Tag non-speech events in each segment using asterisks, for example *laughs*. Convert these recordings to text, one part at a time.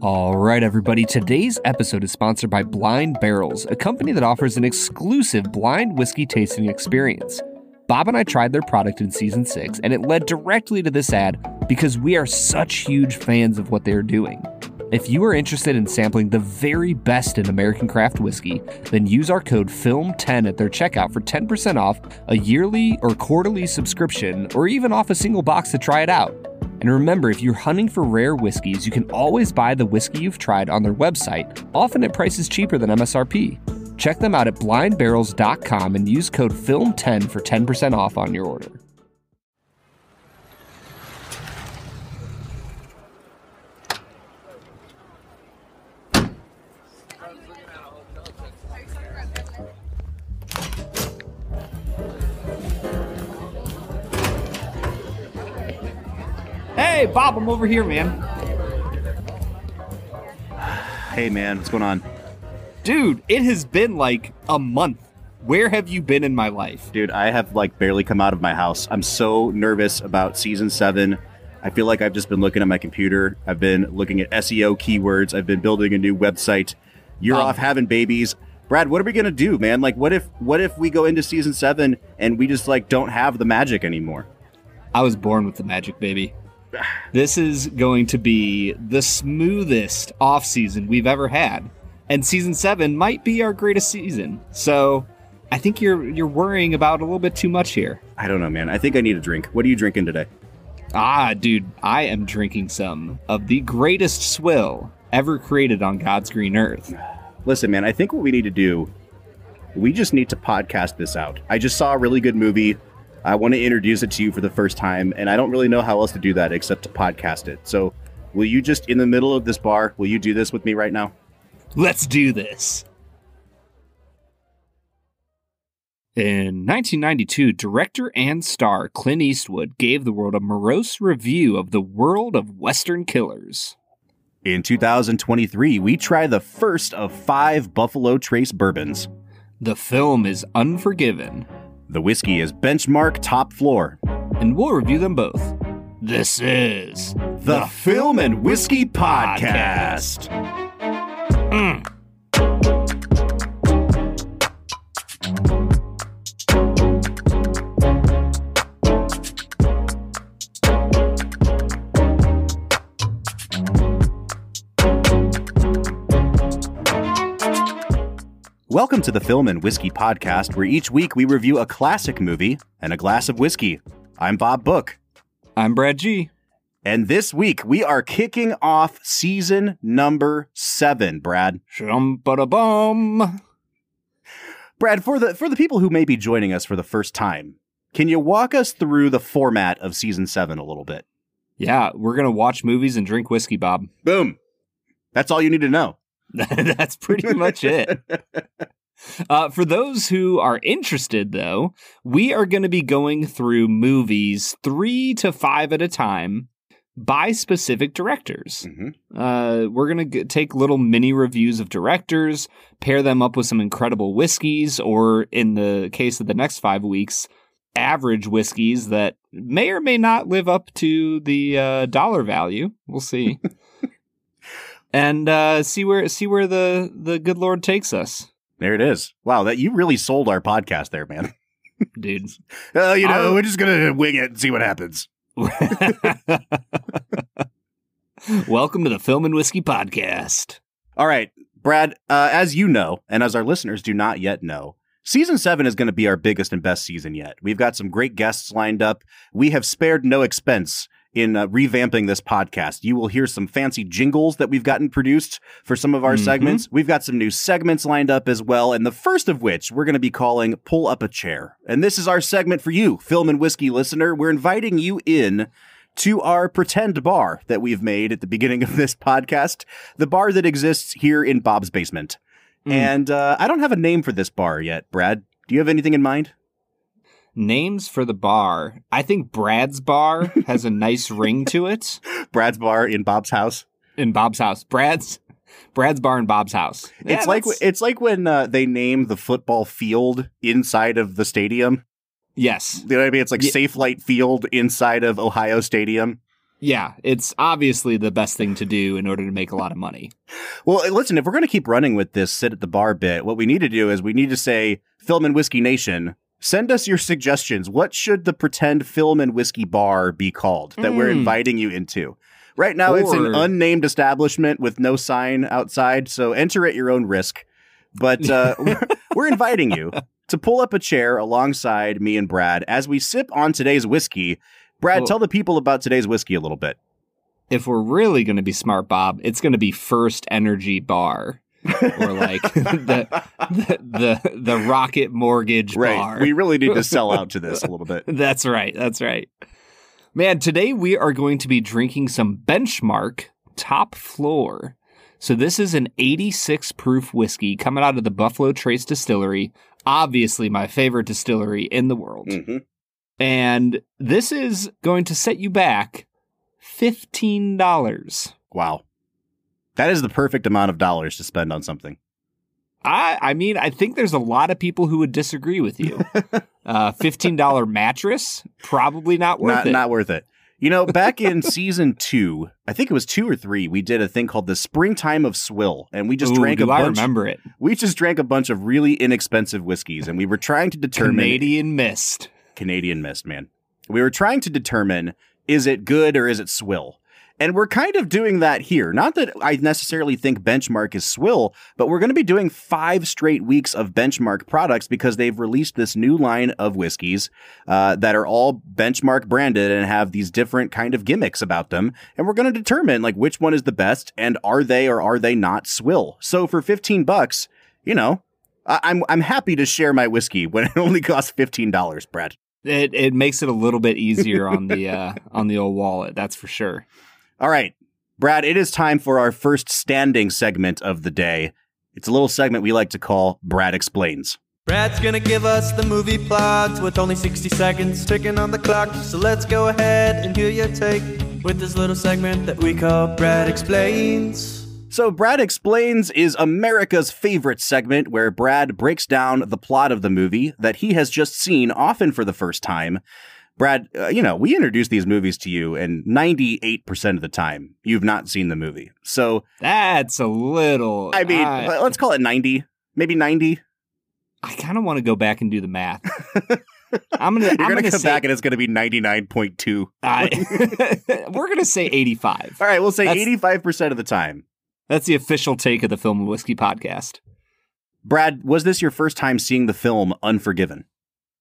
All right, everybody. Today's episode is sponsored by Blind Barrels, a company that offers an exclusive blind whiskey tasting experience. Bob and I tried their product in season six, and it led directly to this ad because we are such huge fans of what they are doing. If you are interested in sampling the very best in American craft whiskey, then use our code FILM10 at their checkout for 10% off a yearly or quarterly subscription, or even off a single box to try it out. And remember, if you're hunting for rare whiskeys, you can always buy the whiskey you've tried on their website, often at prices cheaper than MSRP. Check them out at blindbarrels.com and use code FILM10 for 10% off on your order. Hey, Bob, I'm over here, man. Hey man, what's going on? Dude, it has been like a month. Where have you been in my life? Dude, I have like barely come out of my house. I'm so nervous about season seven. I feel like I've just been looking at my computer. I've been looking at SEO keywords. I've been building a new website. You're Um, off having babies. Brad, what are we gonna do, man? Like what if what if we go into season seven and we just like don't have the magic anymore? I was born with the magic, baby. This is going to be the smoothest off season we've ever had, and season seven might be our greatest season. So, I think you're you're worrying about a little bit too much here. I don't know, man. I think I need a drink. What are you drinking today? Ah, dude, I am drinking some of the greatest swill ever created on God's green earth. Listen, man, I think what we need to do, we just need to podcast this out. I just saw a really good movie. I want to introduce it to you for the first time, and I don't really know how else to do that except to podcast it. So, will you just, in the middle of this bar, will you do this with me right now? Let's do this. In 1992, director and star Clint Eastwood gave the world a morose review of the world of Western killers. In 2023, we try the first of five Buffalo Trace bourbons. The film is Unforgiven, The whiskey is Benchmark Top Floor. and we'll review them both. This is The Film and Whiskey Podcast. Mm. Welcome to the Film and Whiskey Podcast, where each week we review a classic movie and a glass of whiskey. I'm Bob Book, I'm Brad G. and this week we are kicking off season number seven. Brad, Shum bum. Brad, for the for the people who may be joining us for the first time, can you walk us through the format of season seven a little bit? Yeah, we're gonna watch movies and drink whiskey, Bob. Boom. That's all you need to know. *laughs* That's pretty much it. Uh, for those who are interested, though, we are going to be going through movies three to five at a time by specific directors. Mhm. Uh, we're going to take little mini reviews of directors, pair them up with some incredible whiskeys, or in the case of the next five weeks, average whiskeys that may or may not live up to the uh, dollar value. We'll see. *laughs* and uh, see where see where the the good Lord takes us, There it is. Wow, that you really sold our podcast there, man. dude. *laughs* Uh, you know, Our- we're just gonna wing it and see what happens. *laughs* Welcome to the Film and Whiskey Podcast. All right, Brad, uh, as you know, and as our listeners do not yet know, season seven is going to be our biggest and best season yet. We've got some great guests lined up. We have spared no expense in uh, revamping this podcast. You will hear some fancy jingles that we've gotten produced for some of our Mhm. segments. We've got some new segments lined up as well, and the first of which we're going to be calling Pull Up a Chair. And this is our segment for you, Film and Whiskey listener. We're inviting you in to our pretend bar that we've made at the beginning of this podcast, the bar that exists here in Bob's basement. Mm. And uh, I don't have a name for this bar yet, Brad. Do you have anything in mind? Names for the bar. I think Brad's bar has a nice *laughs* ring to it. Brad's bar in Bob's house. In Bob's house. Brad's Brad's bar in Bob's house. Yeah, it's like that's- it's like when uh, they name the football field inside of the stadium. Yes. You know what I mean? It's like Yeah. Safelite Field inside of Ohio Stadium. yeah, it's obviously the best thing to do in order to make a lot of money. *laughs* Well, listen, if we're going to keep running with this sit at the bar bit, what we need to do is we need to say, Film and Whiskey Nation, send us your suggestions. What should the pretend film and whiskey bar be called that we're Mm. inviting you into? Right now, it's an unnamed establishment with no sign outside, so enter at your own risk. But uh, *laughs* we're- we're inviting you to pull up a chair alongside me and Brad as we sip on today's whiskey. Brad, Well- tell the people about today's whiskey a little bit. If we're really going to be smart, Bob, it's going to be FirstEnergy Bar or like the, the the the Rocket Mortgage Bar. We really need to sell out to this a little bit. *laughs* That's right. That's right. Man, today we are going to be drinking some benchmark top floor. So this is an 86 proof whiskey coming out of the Buffalo Trace Distillery, obviously my favorite distillery in the world. Mhm. And this is going to set you back $15. Wow. That is the perfect amount of dollars to spend on something. I I mean, I think there's a lot of people who would disagree with you. *laughs* uh, $15 mattress, probably not worth not, it. not worth it. You know, back in *laughs* season two, I think it was two or three, we did a thing called the Springtime of Swill, and we just Ooh, drank a I bunch. remember it. We just drank a bunch of really inexpensive whiskeys, and we were trying to determine Canadian Mist. Canadian Mist, man. We were trying to determine is it good or is it swill? And we're kind of doing that here. Not that I necessarily think Benchmark is swill, but we're going to be doing five straight weeks of Benchmark products because they've released this new line of whiskeys uh, that are all Benchmark branded and have these different kind of gimmicks about them. And we're going to determine like which one is the best and are they or are they not swill. So for 15 bucks, you know, I- I'm I'm happy to share my whiskey when it only costs fifteen dollars, Brad. It it makes it a little bit easier on the *laughs* uh, on the old wallet. That's for sure. All right, Brad, it is time for our first standing segment of the day. It's a little segment we like to call Brad Explains. Brad's gonna give us the movie plot with only 60 seconds ticking on the clock. So let's go ahead and hear your take with this little segment that we call Brad Explains. So, Brad Explains is America's favorite segment where Brad breaks down the plot of the movie that he has just seen, often for the first time. Brad, uh, you know, we introduce these movies to you, and 98% of the time, you've not seen the movie. So, That's a little. I mean, I, let's call it 90, maybe 90. I kind of want to go back and do the math. *laughs* I'm gonna. You're I'm gonna to come say, back and it's going to be 99.2. I, *laughs* *laughs* we're gonna say 85. All right, we'll say That's- 85% of the time. That's the official take of the Film and Whiskey podcast. Brad, was this your first time seeing the film Unforgiven?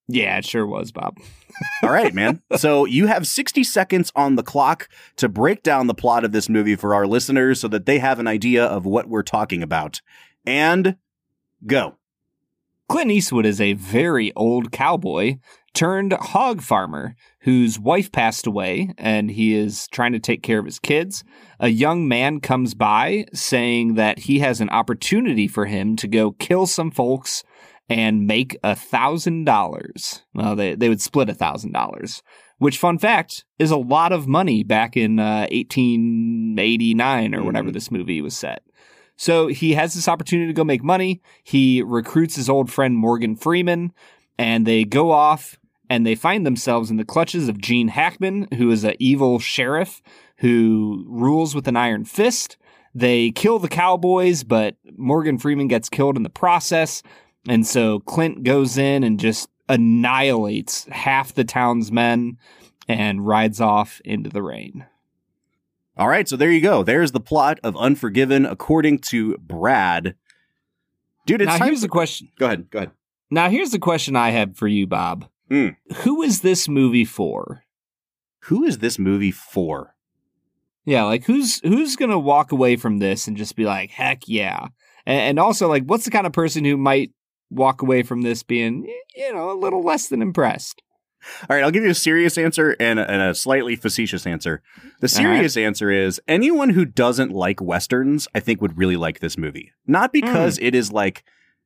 Yeah, it sure was, Bob. *laughs* All right, man. so you have 60 seconds on the clock to break down the plot of this movie for our listeners so that they have an idea of what we're talking about. And go. Clint Eastwood is a very old cowboy turned hog farmer whose wife passed away and he is trying to take care of his kids. A young man comes by saying that he has an opportunity for him to go kill some folks and make a thousand dollars. Well, they, they would split a thousand dollars, which, fun fact, is a lot of money back in uh, 1889 or whenever Mhm. this movie was set. So he has this opportunity to go make money. He recruits his old friend Morgan Freeman, and they go off and they find themselves in the clutches of Gene Hackman, who is an evil sheriff who rules with an iron fist. They kill the cowboys, but Morgan Freeman gets killed in the process. And so Clint goes in and just annihilates half the town's men and rides off into the rain. All right, so there you go. There's the plot of Unforgiven according to Brad. Dude, it's now time. here's the question. Go ahead. Go ahead. Now here's the question I have for you, Bob. Hmm. Who is this movie for? Who is this movie for? Yeah, like who's who's gonna walk away from this and just be like, heck yeah. And, and also like what's the kind of person who might walk away from this being you know, a little less than impressed? All right, I'll give you a serious answer and a, and a slightly facetious answer. The serious answer is anyone who doesn't like westerns, I think, would really like this movie. Not because it is like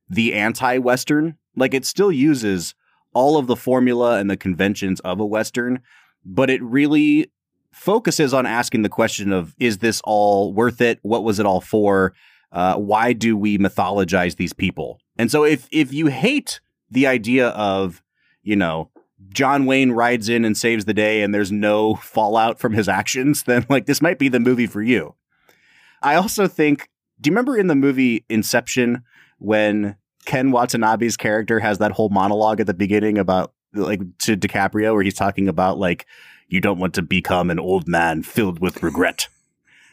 the anti-western, like it still uses all of the formula and the conventions of a western, but it really focuses on asking the question of is this all worth it? What was it all for? Uh, why do we mythologize these people? And so if if you hate the idea of, you know, John Wayne rides in and saves the day and there's no *laughs* fallout from his actions, then like this might be the movie for you. I also think, do you remember in the movie Inception when Ken Watanabe's character has that whole monologue at the beginning about like to DiCaprio where he's talking about like you don't want to become an old man filled with regret.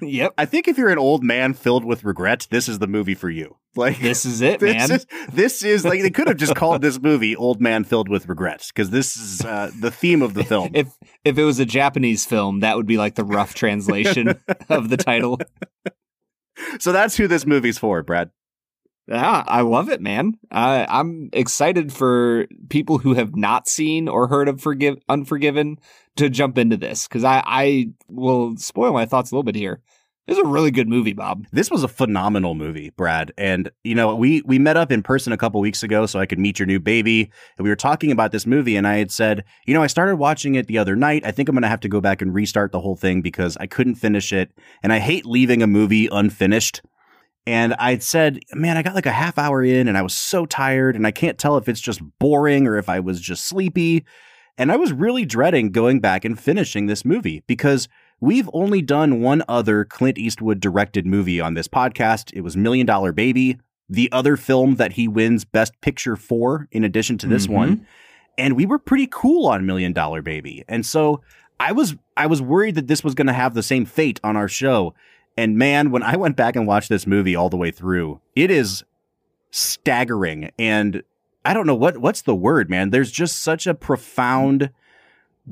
Yep. I think if you're an old man filled with regret, this is the movie for you. *laughs* Like This is it, this man. is this is like they could have just called this movie "Old Man Filled with Regrets" because this is uh, the theme of the film. if if it was a Japanese film, that would be like the rough translation *laughs* of the title. so that's who this movie's for, Brad. Yeah, I love it, man. I I'm excited for people who have not seen or heard of Forgive Unforgiven to jump into this because I I will spoil my thoughts a little bit here. It's a really good movie, Bob. This was a phenomenal movie, Brad. And you know, we we met up in person a couple weeks ago so I could meet your new baby, and we were talking about this movie and I had said, you know, I started watching it the other night. I think I'm going to have to go back and restart the whole thing because I couldn't finish it, and I hate leaving a movie unfinished. And I'd said, man, I got like a half hour in and I was so tired and I can't tell if it's just boring or if I was just sleepy. And I was really dreading going back and finishing this movie because we've only done one other Clint Eastwood directed movie on this podcast. It was Million Dollar Baby, the other film that he wins Best Picture for, in addition to this Mhm. one. And we were pretty cool on Million Dollar Baby. And so I was I was worried that this was going to have the same fate on our show. And man, when I went back and watched this movie all the way through, it is staggering and I don't know what what's the word, man. There's just such a profound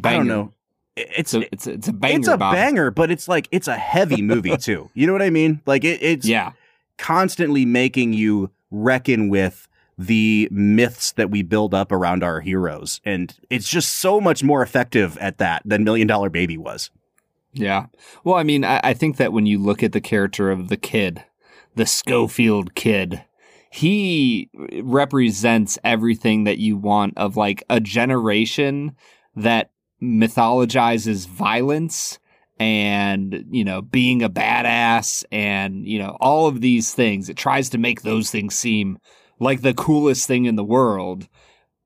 I don't know. It's It's a it's a, it's a banger, it's a Bob. banger, but it's like it's a heavy movie *laughs* too. You know what I mean? Like it, it's Yeah, constantly making you reckon with the myths that we build up around our heroes, and it's just so much more effective at that than Million Dollar Baby was. Yeah. Well, I mean, I, I think that when you look at the character of the kid, the Schofield kid, he represents everything that you want of like a generation that mythologizes violence and you know being a badass and you know all of these things it tries to make those things seem like the coolest thing in the world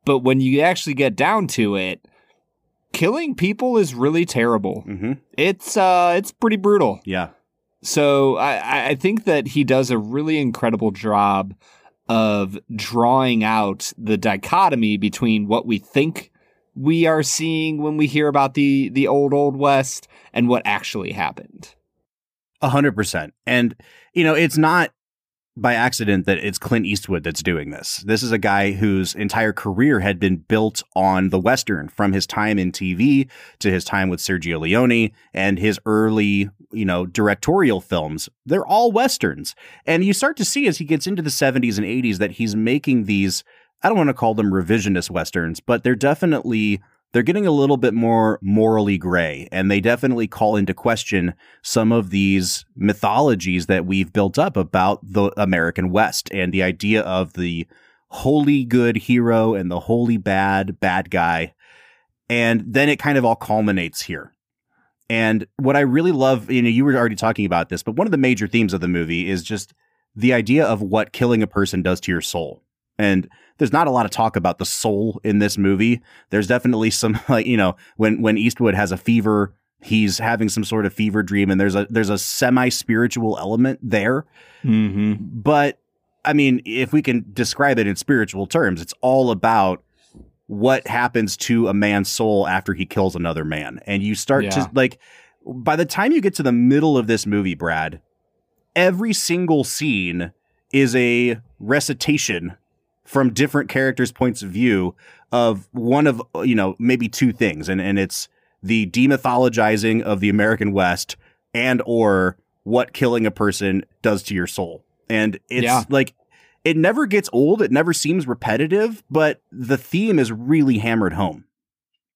but when you actually get down to it killing people is really terrible Mm-hmm. it's uh it's pretty brutal Yeah, so I- I, I think that he does a really incredible job of drawing out the dichotomy between what we think we are seeing when we hear about the the old old west and what actually happened. a hundred percent. And you know, it's not by accident that it's Clint Eastwood that's doing this. This is a guy whose entire career had been built on the Western from his time in TV to his time with Sergio Leone and his early, you know, directorial films. They're all Westerns. And you start to see as he gets into the 70s and 80s that he's making these, I don't want to call them revisionist Westerns, but they're definitely. They're getting a little bit more morally gray, and they definitely call into question some of these mythologies that we've built up about the American West and the idea of the holy good hero and the holy bad bad guy. And then it kind of all culminates here. And what I really love, you know, you were already talking about this, but one of the major themes of the movie is just the idea of what killing a person does to your soul. And there's not a lot of talk about the soul in this movie. There's definitely some *laughs* like, you know, when when Eastwood has a fever, he's having some sort of fever dream and there's a there's a semi-spiritual element there. Mm-hmm. But I mean, if we can describe it in spiritual terms, it's all about what happens to a man's soul after he kills another man. And you start Yeah. to like by the time you get to the middle of this movie, Brad, every single scene is a recitation from different characters' points of view of one of you know maybe two things, and and it's the demythologizing of the American West and or what killing a person does to your soul, and it's Yeah. like it never gets old, it never seems repetitive, but the theme is really hammered home.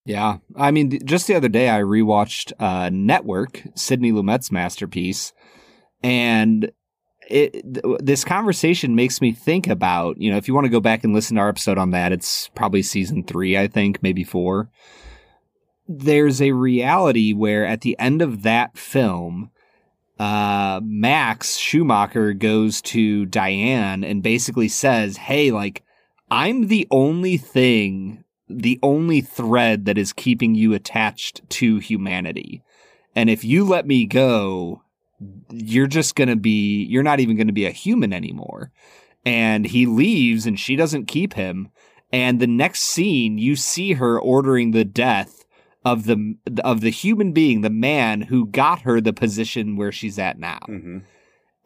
Yeah. I mean, just the other day, I rewatched uh, Network, Sidney Lumet's masterpiece, and it th- this conversation makes me think about you know if you want to go back and listen to our episode on that, it's probably season three, I think, maybe four. There's a reality where at the end of that film, uh, Max Schumacher goes to Diane and basically says, "Hey, like." I'm the only thing the only thread that is keeping you attached to humanity. And if you let me go, you're just going to be, you're not even going to be a human anymore. And he leaves and she doesn't keep him. And the next scene, you see her ordering the death of the of the human being, the man who got her the position where she's at now. Mm-hmm.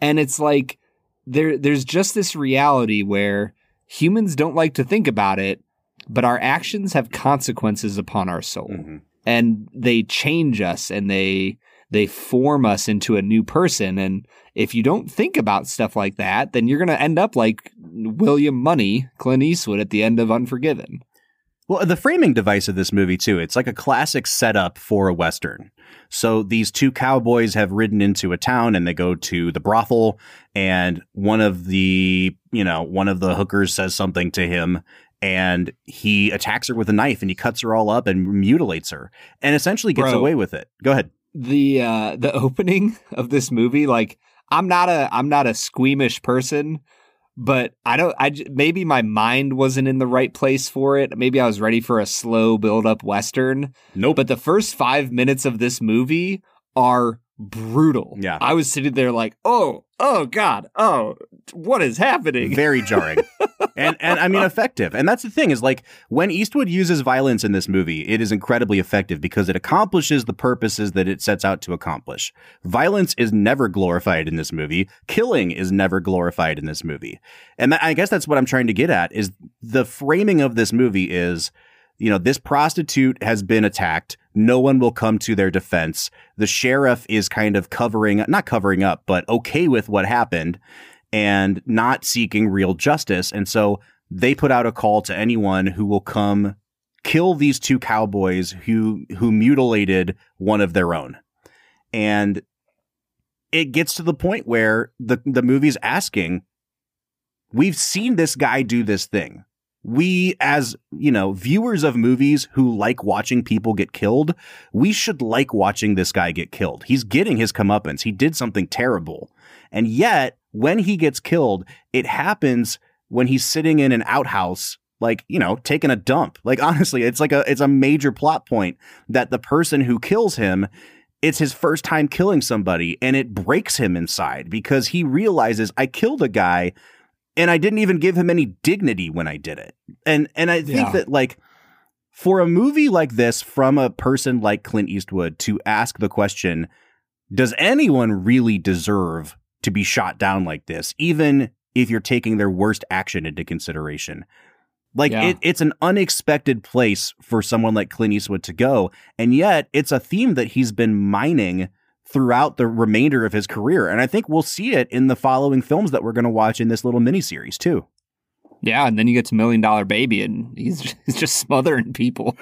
And it's like there there's just this reality where humans don't like to think about it, but our actions have consequences upon our soul. Mm-hmm. And they change us and they they form us into a new person and if you don't think about stuff like that, then you're going to end up like William Munny, Clint Eastwood at the end of Unforgiven. Well, the framing device of this movie too, it's like a classic setup for a western. So these two cowboys have ridden into a town and they go to the brothel and one of the, you know, one of the hookers says something to him and he attacks her with a knife and he cuts her all up and mutilates her and essentially gets Bro. away with it. Go ahead. The uh the *laughs* opening of this movie like I'm not a I'm not a squeamish person, but I don't i maybe my mind wasn't in the right place for it. Maybe I was ready for a slow build up western, Nope. but the first 5 minutes of this movie are brutal. Yeah. I was sitting there like, "Oh, oh god. Oh, what is happening?" very jarring *laughs* and and i mean *laughs* effective. And that's the thing is like when eastwood uses violence in this movie it is incredibly effective because it accomplishes the purposes that it sets out to accomplish. Violence is never glorified in this movie. Killing is never glorified in this movie. And that, i guess that's what i'm trying to get at is the framing of this movie is you know, this prostitute has been attacked. No one will come to their defense. The sheriff is kind of covering, not covering up, but okay with what happened and not seeking real justice. And so they put out a call to anyone who will come kill these two cowboys who who mutilated one of their own. And it gets to the point where the the movie's asking we've seen this guy do this thing. We as, you know, viewers of movies who like watching people get killed, we should like watching this guy get killed. He's getting his comeuppance. He did something terrible. And yet, when he gets killed, it happens when he's sitting in an outhouse, like, you know, taking a dump. *laughs* Like, honestly, it's like a, it's a major plot point that the person who kills him, it's his first time killing somebody and it breaks him inside because he realizes I killed a guy and I didn't even give him any dignity when I did it. And, and I think Yeah. that like, for a movie like this from a person like Clint Eastwood to ask the question, does anyone really deserve to be shot down like this, even if you're taking their worst action into consideration? Like Yeah. it, it's an unexpected place for someone like Clint Eastwood to go, and yet it's a theme that he's been mining throughout the remainder of his career, and I think we'll see it in the following films that we're going to watch in this little miniseries too. Yeah, and then you get to Million Dollar Baby and he's *laughs* he's just smothering people.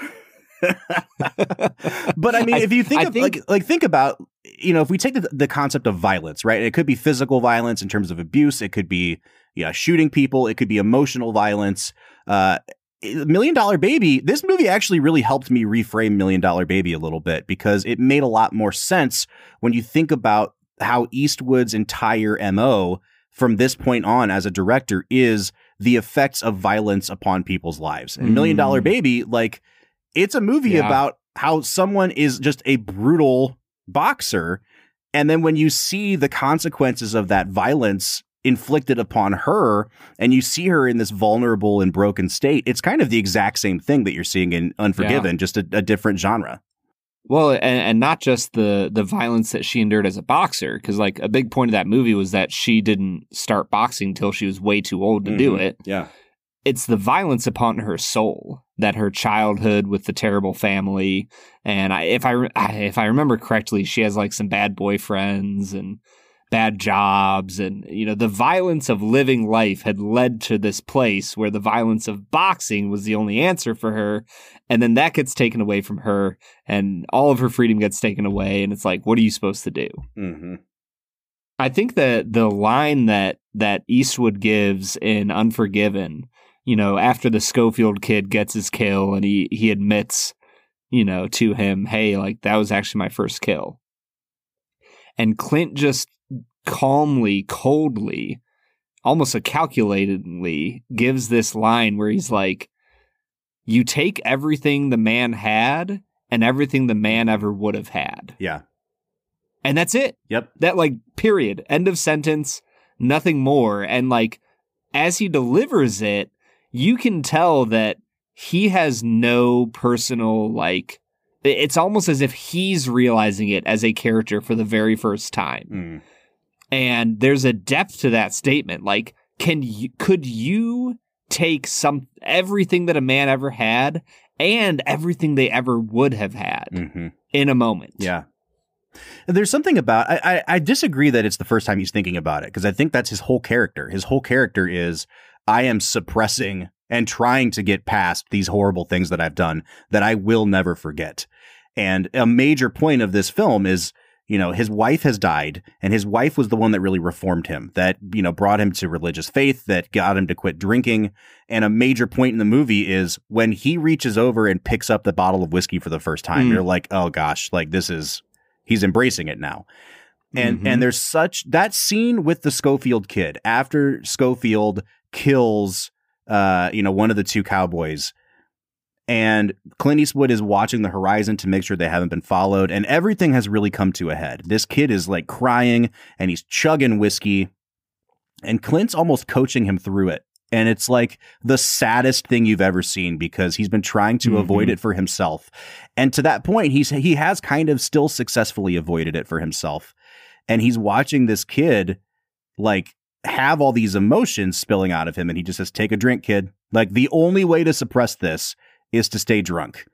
But I mean, I- if you think I of think- like like think about you know if we take the, the concept of violence, right? It could be physical violence in terms of abuse. It could be yeah shooting people. It could be emotional violence. Uh, Million Dollar Baby. This movie actually really helped me reframe Million Dollar Baby a little bit because it made a lot more sense when you think about how Eastwood's entire mo from this point on as a director is the effects of violence upon people's lives. And Million Dollar Mm. Baby, like it's a movie Yeah. about how someone is just a brutal boxer. And then when you see the consequences of that violence inflicted upon her and you see her in this vulnerable and broken state, it's kind of the exact same thing that you're seeing in Unforgiven, just a, a different genre. Well, and, and not just the the violence that she endured as a boxer, because like a big point of that movie was that she didn't start boxing till she was way too old to do Mhm. it. Yeah. It's the violence upon her soul that her childhood with the terrible family, and I, if I if I remember correctly, she has like some bad boyfriends and bad jobs, and you know the violence of living life had led to this place where the violence of boxing was the only answer for her, and then that gets taken away from her and all of her freedom gets taken away and it's like what are you supposed to do Mm-hmm. i think that the line that that eastwood gives in unforgiven you know after the schofield kid gets his kill and he he admits you know to him hey like that was actually my first kill and clint just calmly coldly almost a calculatedly gives this line where he's like you take everything the man had and everything the man ever would have had. Yeah. And that's it. Yep. That like period. End of sentence. Nothing more. And like as he delivers it, you can tell that he has no personal like it's almost as if he's realizing it as a character for the very first time. Mm. And there's a depth to that statement. Like, can you, could you take some, everything that a man ever had and everything they ever would have had hmm in a moment? Yeah. There's something about I, I I disagree that it's the first time he's thinking about it because I think that's his whole character. His whole character is I am suppressing and trying to get past these horrible things that I've done that I will never forget. And a major point of this film is, you know, his wife has died and his wife was the one that really reformed him, that, you know, brought him to religious faith, that got him to quit drinking. And a major point in the movie is when he reaches over and picks up the bottle of whiskey for the first time, Mm. you're like, oh gosh, like this is, he's embracing it now. And, Mhm. and there's such that scene with the Schofield kid after Schofield kills, uh, you know, one of the two cowboys and Clint Eastwood is watching the horizon to make sure they haven't been followed, and everything has really come to a head. This kid is like crying and he's chugging whiskey, and Clint's almost coaching him through it. And it's like the saddest thing you've ever seen because he's been trying to Mhm. avoid it for himself. And to that point, he's he has kind of still successfully avoided it for himself. And he's watching this kid like have all these emotions spilling out of him and he just says take a drink kid. Like the only way to suppress this is to stay drunk.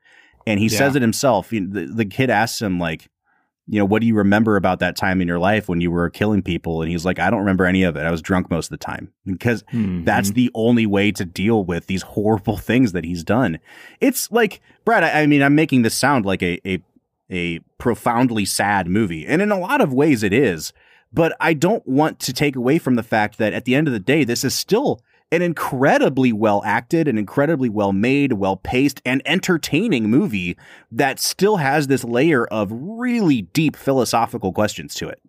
And he Yeah. says it himself. You know, the, the kid asks him, like, you know, what do you remember about that time in your life when you were killing people? And he's like, I don't remember any of it. I was drunk most of the time because Mhm. that's the only way to deal with these horrible *laughs* things that he's done. It's like, Brad, I, I mean, I'm making this sound like a, a, a profoundly sad movie. And in a lot of ways it is. But I don't want to take away from the fact that at the end of the day, this is still an incredibly well acted, an incredibly well made, well paced, and entertaining movie that still has this layer of really deep philosophical questions to it.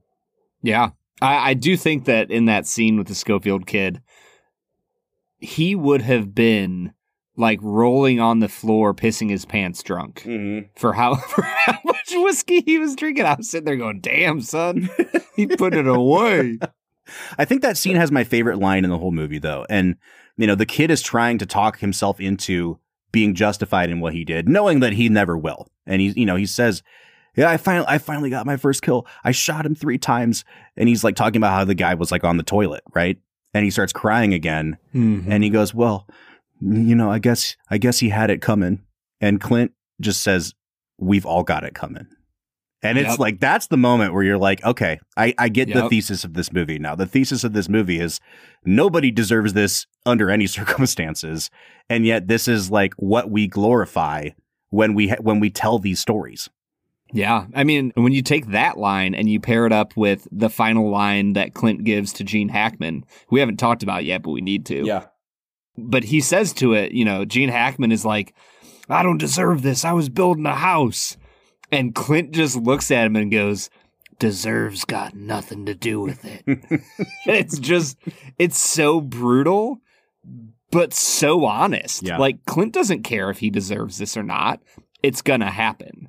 Yeah. I, I do think that in that scene with the Schofield kid, he would have been like rolling on the floor, pissing his pants drunk for how, *laughs* for how much whiskey he was drinking. I was sitting there going, damn, son, he put it away. *laughs* I think that scene has my favorite line in the whole movie, though. And, you know, the kid is trying to talk himself into being justified in what he did, knowing that he never will. And he's, you know, he says, yeah, I finally, I finally got my first kill. I shot him three times. And he's like talking about how the guy was like on the toilet, right? And he starts crying again. Mm-hmm. And he goes, well, you know, I guess, I guess he had it coming. And Clint just says, we've all got it coming. And it's Yep. like, that's the moment where you're like, okay, I, I get the thesis of this movie now. The thesis of this movie is nobody deserves this under any *laughs* circumstances. And yet this is like what we glorify when we, ha- when we tell these stories. Yeah. I mean, when you take that line and you pair it up with the final line that Clint gives to Gene Hackman, we haven't talked about yet, but we need to. But he says to it, you know, Gene Hackman is like, I don't deserve this. I was building a house. And Clint just looks at him and goes, Deserves got nothing to do with it. *laughs* it's just, it's so brutal, but so honest. Yeah. Like, Clint doesn't care if he deserves this or not. It's gonna happen.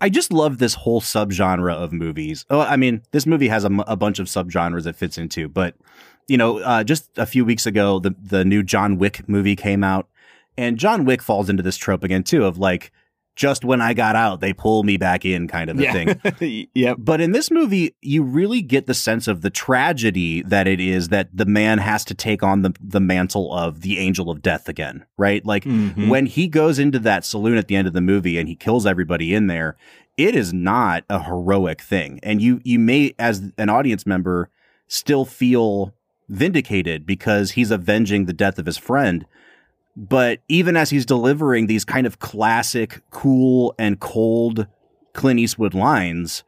I just love this whole subgenre of movies. Oh, I mean, this movie has a, m- a bunch of subgenres it fits into, but you know, uh, just a few weeks ago, the the new John Wick movie came out, and John Wick falls into this trope again too of like, just when I got out, they pull me back in, kind of a thing. *laughs* yep. But in this movie, you really get the sense of the tragedy that it is that the man has to take on the the mantle of the angel of death again, right? Like Mhm. when he goes into that saloon at the end of the movie and he kills everybody in there, it is not a heroic thing. And you you may as an audience member still feel vindicated because he's avenging the death of his friend. But even as he's delivering these kind of classic, cool and cold Clint Eastwood lines,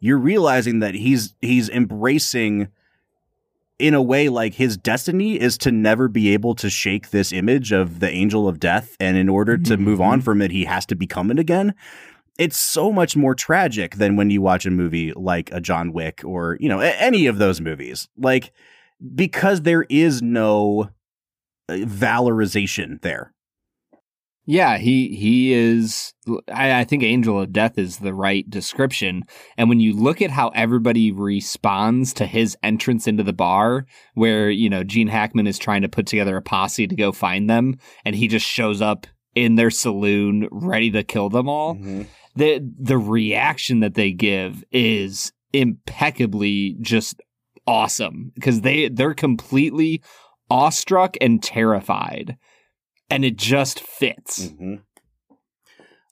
you're realizing that he's he's embracing in a way like his destiny is to never be able to shake this image of the angel of death. And in order to mm-hmm. move on from it he has to become it again. It's so much more tragic than when you watch a movie like a John Wick or you know any of those movies. Like because there is no uh, valorization there Yeah, he he is. I, I, think Angel of Death is the right description. And when you look at how everybody responds to his entrance into the bar, where you know Gene Hackman is trying to put together a posse to go find them, and he just shows up in their saloon ready to kill them all. Mm-hmm. The the reaction that they give is impeccably just awesome because they they're completely awestruck and terrified and it just fits. Mm-hmm.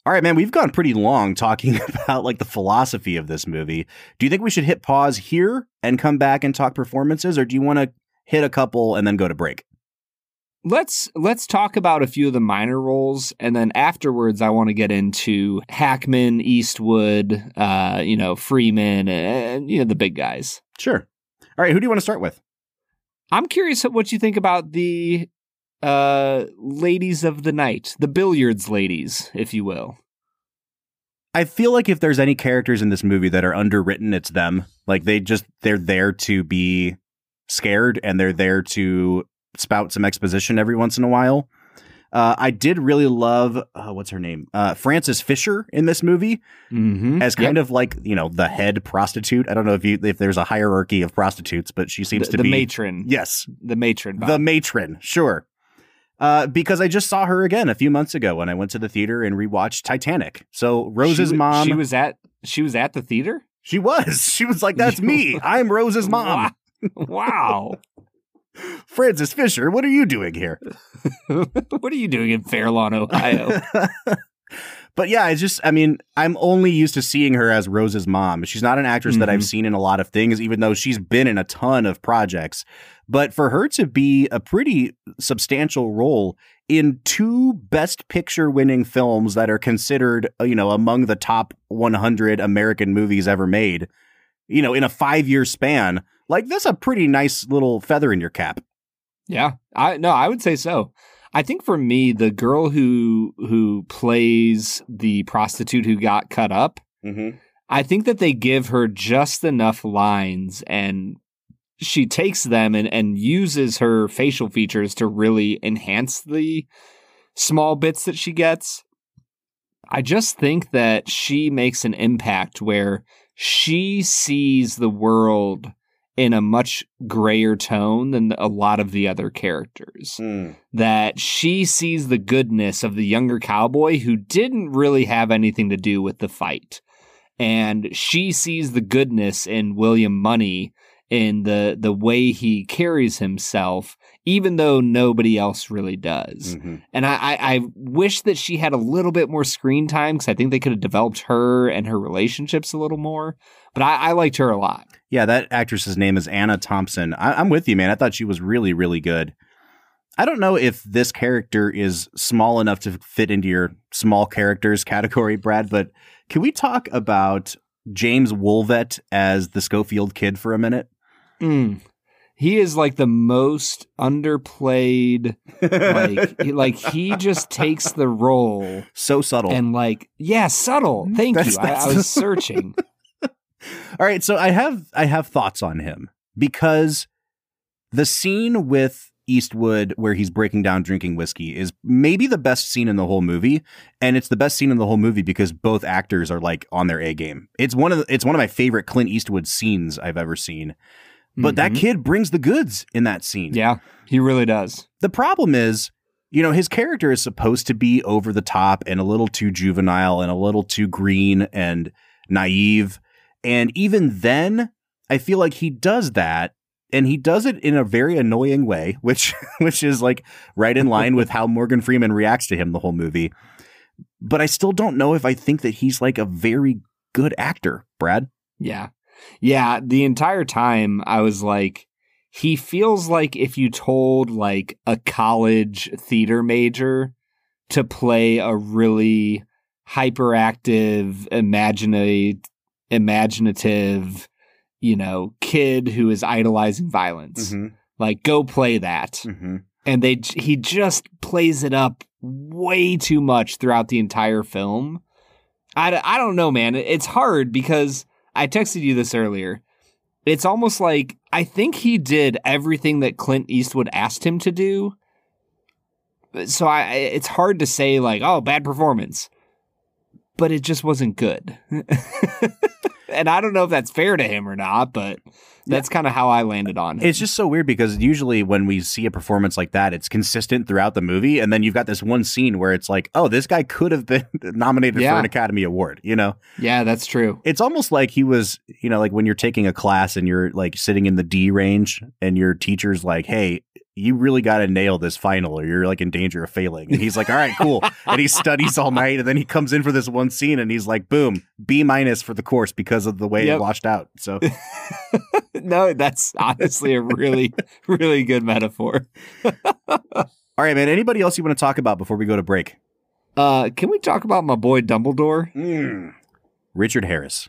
All right, man, we've gone pretty long talking *laughs* about like the philosophy of this movie. Do you think we should hit pause here and come back and talk performances or do you want to hit a couple and then go to break? Let's let's talk about a few of the minor roles and then afterwards I want to get into Hackman, Eastwood, uh, you know, Freeman and you know the big guys. Sure. All right, who do you want to start with? I'm curious what you think about the uh ladies of the night, the billiards ladies, if you will. I feel like if there's any characters in this movie that are underwritten, it's them. Like they just they're there to be scared and they're there to spout some exposition every once in a while. Uh, I did really love uh, what's her name, uh, Frances Fisher in this movie mm-hmm. as kind yep. of like you know the head prostitute. I don't know if you if there's a hierarchy of prostitutes, but she seems the, to the be the matron. Yes, the matron. Bob. The matron. Sure. Uh, because I just saw her again a few months ago when I went to the theater and rewatched Titanic. So Rose's she, mom, she was at she was at the theater. She was. *laughs* She was like, "That's *laughs* me. I'm Rose's *laughs* mom." Wow. Frances Fisher, what are you doing here? *laughs* what are you doing in Fairlawn, Ohio? *laughs* but yeah, I just, I mean, I'm only used to seeing her as Rose's mom. She's not an actress mm-hmm. that I've mm-hmm. seen in a lot of things, even though she's been in a ton of projects. But for her to be a pretty substantial role in two best picture winning films that are considered, uh, you know, among the top 100 American movies ever made, you know, in a five year span, like that's a pretty nice little feather in your cap. Yeah. I no, I would say so. I think for me, the girl who who plays the prostitute who got cut up, mm-hmm. I think that they give her just enough lines and she takes them and, and uses her facial features to really enhance the small bits that she gets. I just think that she makes an impact where she sees the world in a much grayer tone than a lot of the other characters. Mm. That she sees the goodness of the younger cowboy who didn't really have anything to do with the fight. And she sees the goodness in William Munny in the the way he carries himself, even though nobody else really does. Mm-hmm. And I, I, I, wish that she had a little bit more screen time because I think they could have developed her and her relationships a little more. But I, I liked her a lot. Yeah, that actress's name is Anna Thomson. I, I'm with you, man. I thought she was really, really good. I don't know if this character is small enough to fit into your small characters category, Brad, but can we talk about Jaimz Woolvett as the Schofield kid for a minute? Mm. He is like the most underplayed. Like, *laughs* like he just takes the role so subtle and like, yeah, subtle. Thank that's, you. That's I, I was searching. *laughs* All right, so I have I have thoughts on him because the scene with Eastwood where he's breaking down drinking whiskey is maybe the best scene in the whole movie and it's the best scene in the whole movie because both actors are like on their A game. It's one of the, it's one of my favorite Clint Eastwood scenes I've ever seen. But mm-hmm. that kid brings the goods in that scene. Yeah, he really does. The problem is, you know, his character is supposed to be over the top and a little too juvenile and a little too green and naive. And even then, I feel like he does that and he does it in a very annoying way, *laughs* which which is like right in line with how Morgan Freeman reacts to him the whole movie. But I still don't know if I think that he's like a very good actor, Brad. Yeah. Yeah, the entire time I was like, he feels like if you told like a college theater major to play a really hyperactive, imaginative, imaginative, you know, kid who is idolizing violence. Mm-hmm. Like, go play that. Mm-hmm. And they he just plays it up way too much throughout the entire film. I, I don't know, man. It's hard because I texted you this earlier. It's almost like I think he did everything that Clint Eastwood asked him to do, so I it's hard to say like oh bad performance, but it just wasn't good. *laughs* and I don't know if that's fair to him or not, but that's kind of how I landed on it. It's just so weird because usually when we see a performance like that, it's consistent throughout the movie, and then you've got this one scene where it's like, oh, this guy could have been *laughs* nominated Yeah. for an Academy Award. You know, yeah, that's true. it's almost like he was, you know, like when you're taking a class and you're like sitting in the D range, and your teacher's like, hey. You really got to nail this final, or you're like in danger of failing. And he's like, "All right, cool." *laughs* and he studies all night, and then he comes in for this one scene, and he's like, "Boom, B minus for the course because of the way Yep. it washed out." So *laughs* no, that's honestly a really, *laughs* really good metaphor. All right, man. Anybody else you want to talk about before we go to break? Uh, can we talk about my boy Dumbledore? Richard Harris.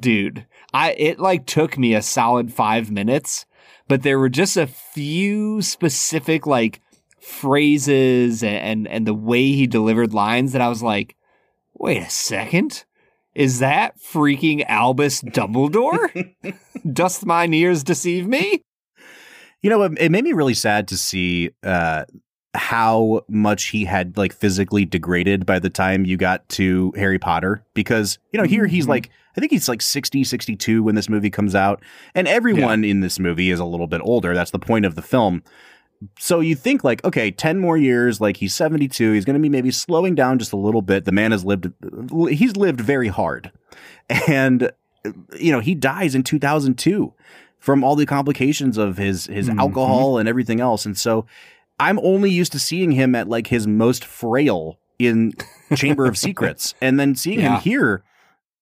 dude i it like took me a solid five minutes but there were just a few specific like phrases and and, the way he delivered lines that i was like wait a second. Is that freaking albus dumbledore? *laughs* Dost mine ears deceive me? You know, it, it made me really sad to see uh, how much he had like physically degraded by the time you got to Harry Potter. Because, you know, here he's Mhm. like, I think he's like 60, 62 when this movie comes out. And everyone in this movie is a little bit older. That's the point of the film. So you think like, okay, 10 more years, like he's 72, he's going to be maybe slowing down just a little bit. The man has lived, he's lived very hard. And, you know, he dies in 2002 from all the complications of his, his Mhm. alcohol and everything else. And so I'm only used to seeing him at like his most frail in Chamber of Secrets. *laughs* And then seeing Yeah. him here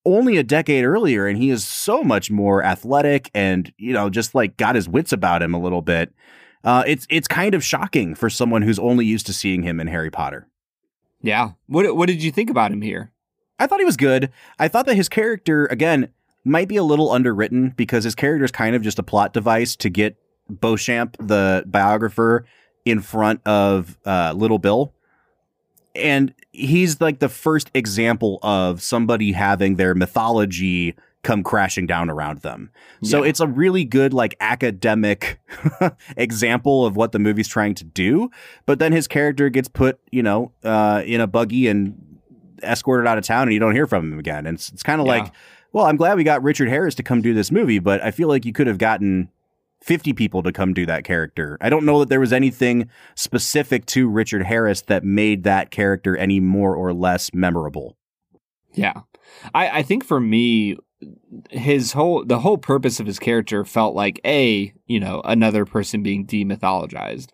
only a decade earlier, and he is so much more athletic and, you know, just like got his wits about him a little bit. Uh, it's it's kind of shocking for someone who's only used to seeing him in Harry Potter. yeah what what did you think about him here I thought he was good. I thought that his character, again, might be a little underwritten because his character is kind of just a plot device to get Beauchamp, the biographer, in front of uh, Little Bill. And he's like the first example of somebody having their mythology come crashing down around them. So Yeah. it's a really good, like, academic *laughs* example of what the movie's trying to do. But then his character gets put, you know, uh, in a buggy and escorted out of town and you don't hear from him again. And it's, it's kind of Yeah. like, well, I'm glad we got Richard Harris to come do this movie, but I feel like you could have gotten 50 people to come do that character. I don't know that there was anything specific to Richard Harris that made that character any more or less memorable. Yeah. I, I think for me, his whole the whole purpose of his character felt like A, you know, another person being demythologized.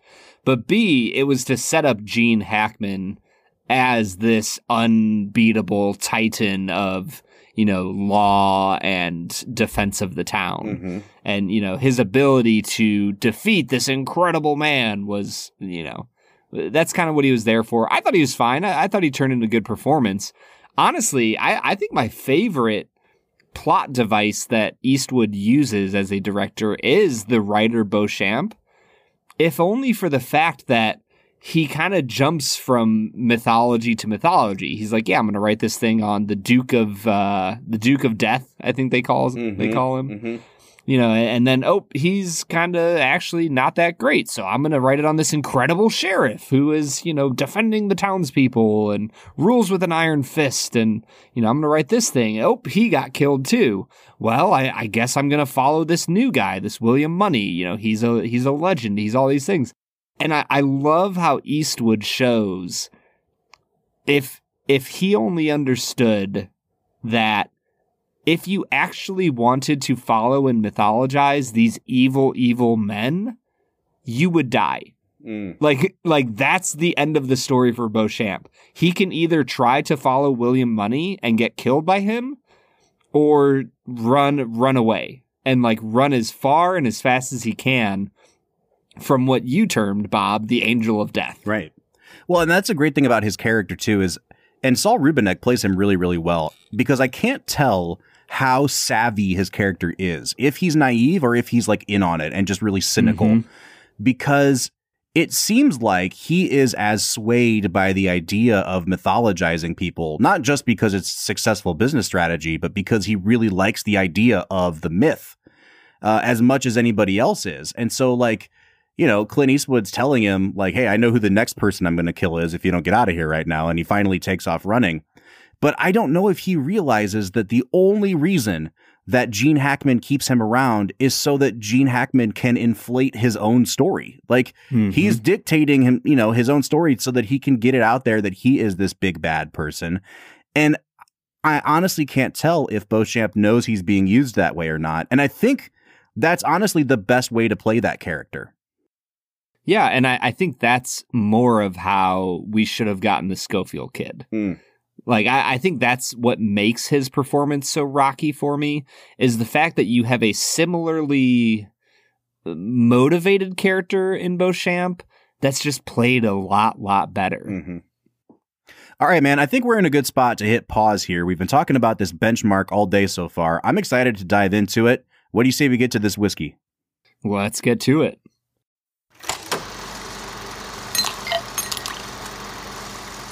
But B, it was to set up Gene Hackman as this unbeatable titan of, you know, law and defense of the town. Mm-hmm. And, you know, his ability to defeat this incredible man was, you know, that's kind of what he was there for. I thought he was fine. I, I thought he turned in a good performance honestly, I, I think my favorite plot device that Eastwood uses as a director is the writer Beauchamp, if only for the fact that he kind of jumps from mythology to mythology. He's like, yeah, I'm going to write this thing on the Duke of uh, the Duke of Death. I think they call they Mhm, call him you know, and then oh, he's kind of actually not that great. So I'm going to write it on this incredible sheriff who is, you know, defending the townspeople and rules with an iron fist. And you know, I'm going to write this thing. Oh, he got killed too. Well, I, I guess I'm going to follow this new guy, this William Munny. You know, he's a he's a legend. He's all these things, and I, I love how Eastwood shows if if he only understood that if you actually wanted to follow and mythologize these evil, evil men, you would die. Mm. Like, like that's the end of the story for Beauchamp. He can either try to follow William Munny and get killed by him, or run, run away and like run as far and as fast as he can from what you termed Bob, the Angel of Death. Right. Well, and that's a great thing about his character too is and Saul Rubinek plays him really really well because I can't tell how savvy his character is. If he's naive or if he's like in on it and just really cynical Mhm. because it seems like he is as swayed by the idea of mythologizing people, not just because it's successful business strategy, but because he really likes the idea of the myth uh, as much as anybody else is. And so, like, you know, Clint Eastwood's telling him, like, hey, I know who the next person I'm going to kill is if you don't get out of here right now. And he finally takes off running. But I don't know if he realizes that the only reason that Gene Hackman keeps him around is so that Gene Hackman can inflate his own story. Like Mhm. he's dictating him, you know, his own story so that he can get it out there that he is this big bad person. And I honestly can't tell if Beauchamp knows he's being used that way or not. And I think that's honestly the best way to play that character. Yeah, and I, I think that's more of how we should have gotten the Schofield kid. Hmm. Like I, I think that's what makes his performance so rocky for me is the fact that you have a similarly uh, motivated character in Beauchamp that's just played a lot, lot better. Mm-hmm. All right, man. I think we're in a good spot to hit pause here. We've been talking about this benchmark all day so far. I'm excited to dive into it. What do you say we get to this whiskey? Let's get to it.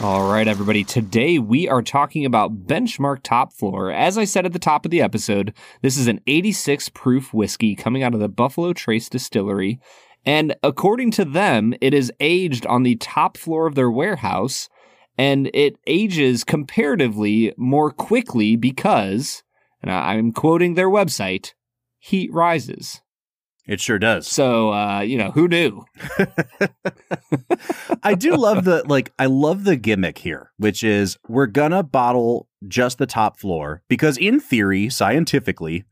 All right, everybody. Today we are talking about Benchmark Top Floor. As I said at the top of the episode, this is an 86 proof whiskey coming out of the Buffalo Trace Distillery. And according to them, it is aged on the top floor of their warehouse and it ages comparatively more quickly because, and I'm quoting their website, heat rises. It sure does. So, uh, you know, who knew? *laughs* I do love the like I love the gimmick here, which is we're gonna bottle just the top floor because in theory, scientifically,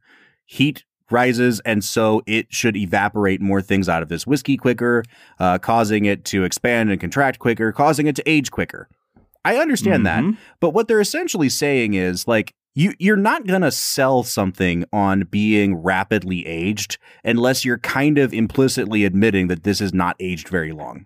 heat rises and so it should evaporate more things out of this whiskey quicker, uh, causing it to expand and contract quicker, causing it to age quicker. I understand that, Mhm. but what they're essentially saying is like you you're not going to sell something on being rapidly aged unless you're kind of implicitly admitting that this is not aged very long.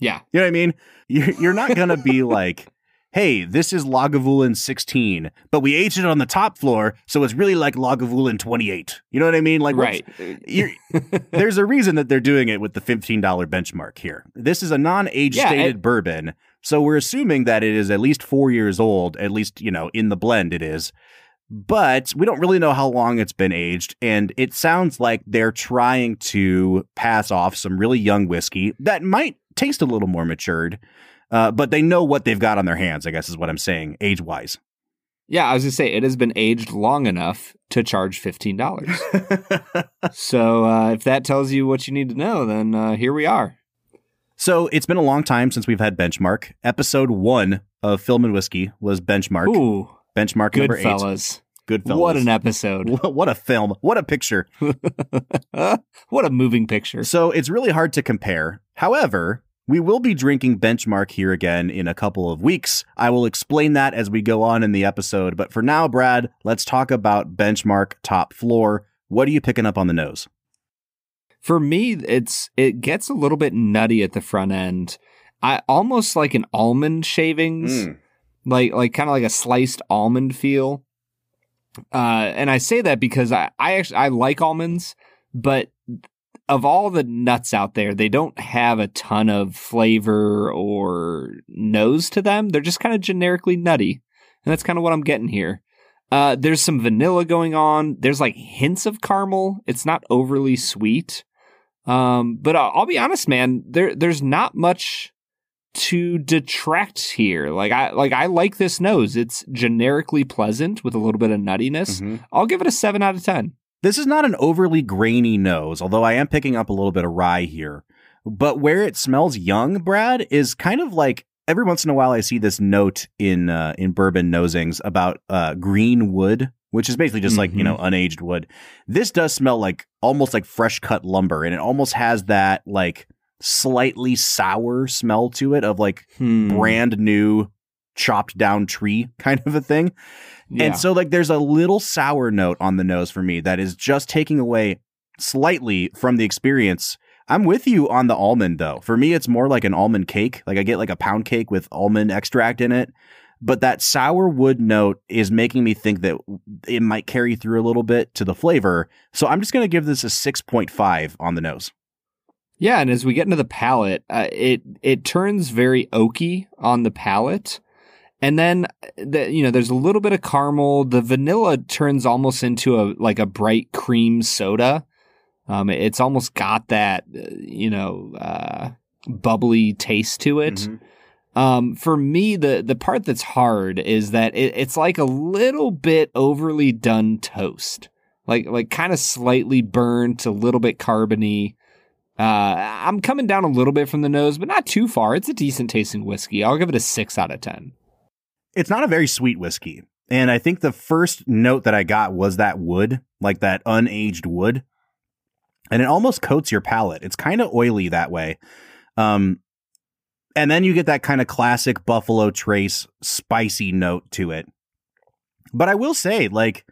Yeah. You know what I mean? You're, you're not going to be *laughs* like, hey, this is Lagavulin 16, but we aged it on the top floor, so it's really like Lagavulin 28. You know what I mean? Like, right. Uh, you're, *laughs* there's a reason that they're doing it with the $15 benchmark here. This is a non-age Yeah, stated bourbon, so we're assuming that it is at least four years old. At least you know in the blend it is, but we don't really know how long it's been aged. And it sounds like they're trying to pass off some really young whiskey that might taste a little more matured. Uh, but they know what they've got on their hands, I guess is what I'm saying, age wise. yeah, I was gonna say it has been aged long enough to charge fifteen dollars. *laughs* so uh, if that tells you what you need to know, then uh, here we are. So it's been a long time since we've had Benchmark. Episode one of Film and Whiskey was Benchmark. Ooh, Benchmark good number eight. fellas. Good fellas. What an episode. *laughs* What a film. What a picture. *laughs* what a moving picture. So it's really hard to compare. However, we will be drinking Benchmark here again in a couple of weeks. I will explain that as we go on in the episode. But for now, Brad, let's talk about Benchmark Top Floor. What are you picking up on the nose? For me, it's it gets a little bit nutty at the front end. I almost like an almond shavings. like like kind of like a sliced almond feel. Uh, and I say that because I, I actually I like almonds, but of all the nuts out there, they don't have a ton of flavor or nose to them. They're just kind of generically nutty, and that's kind of what I'm getting here. Uh, there's some vanilla going on. There's like hints of caramel. It's not overly sweet. Um, but I'll, I'll be honest, man. There there's not much to detract here. Like I like I like this nose. It's generically pleasant with a little bit of nuttiness. Mhm. I'll give it a seven out of ten. This is not an overly grainy nose, although I am picking up a little bit of rye here. But where it smells young, Brad, is kind of like every once in a while I see this note in uh, in bourbon nosings about uh, green wood, which is basically just like you Mhm. know unaged wood. This does smell like almost like fresh cut lumber, and it almost has that like slightly sour smell to it of like Hmm. brand new chopped down tree *laughs* kind of a thing. Yeah. And so like there's a little sour note on the nose for me that is just taking away slightly from the experience. I'm with you on the almond though. For me it's more like an almond cake. Like I get like a pound cake with almond extract in it. But that sour wood note is making me think that it might carry through a little bit to the flavor. So I'm just going to give this a 6.5 on the nose. Yeah, and as we get into the palate, uh, it it turns very oaky on the palate, and then uh, the, you know there's a little bit of caramel. The vanilla turns almost into a like a bright cream soda, Um, it's almost got that, uh, you know, uh, bubbly taste to it. Mhm. Um, for me, the the part that's hard is that it, it's like a little bit overly done toast, like like kind of slightly burnt, a little bit carbony. Uh, I'm coming down a little bit from the nose, but not too far. It's a decent tasting whiskey. I'll give it a six out of ten. It's not a very sweet whiskey. And I think the first note that I got was that wood, like that unaged wood. And it almost coats your palate. It's kind of oily that way. Um, and then you get that kind of classic Buffalo Trace spicy note to it. But I will say, like,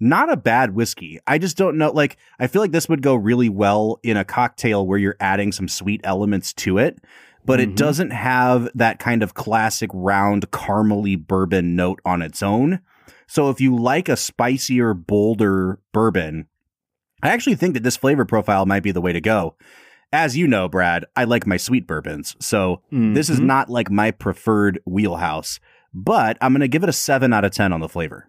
not a bad whiskey. I just don't know. Like, I feel like this would go really well in a cocktail where you're adding some sweet elements to it, but it Mhm. doesn't have that kind of classic round caramely bourbon note on its own. So if you like a spicier, bolder bourbon, I actually think that this flavor profile might be the way to go. As you know, Brad, I like my sweet bourbons. So this is Mhm. not like my preferred wheelhouse, but I'm going to give it a 7 out of 10 on the flavor.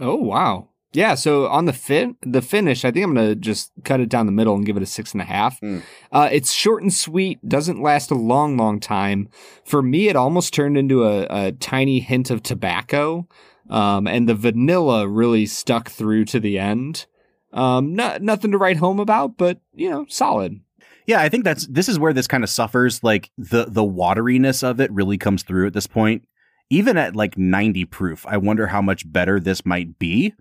Oh wow. Yeah, so on the fin the finish, I think I'm gonna just cut it down the middle and give it a six and a half. Mm. Uh, it's short and sweet, doesn't last a long, long time. For me, it almost turned into a, a tiny hint of tobacco, um, and the vanilla really stuck through to the end. Um, not nothing to write home about, but you know, solid. Yeah, I think that's this is where this kind of suffers. Like the the wateriness of it really comes through at this point. Even at like 90 proof, I wonder how much better this might be.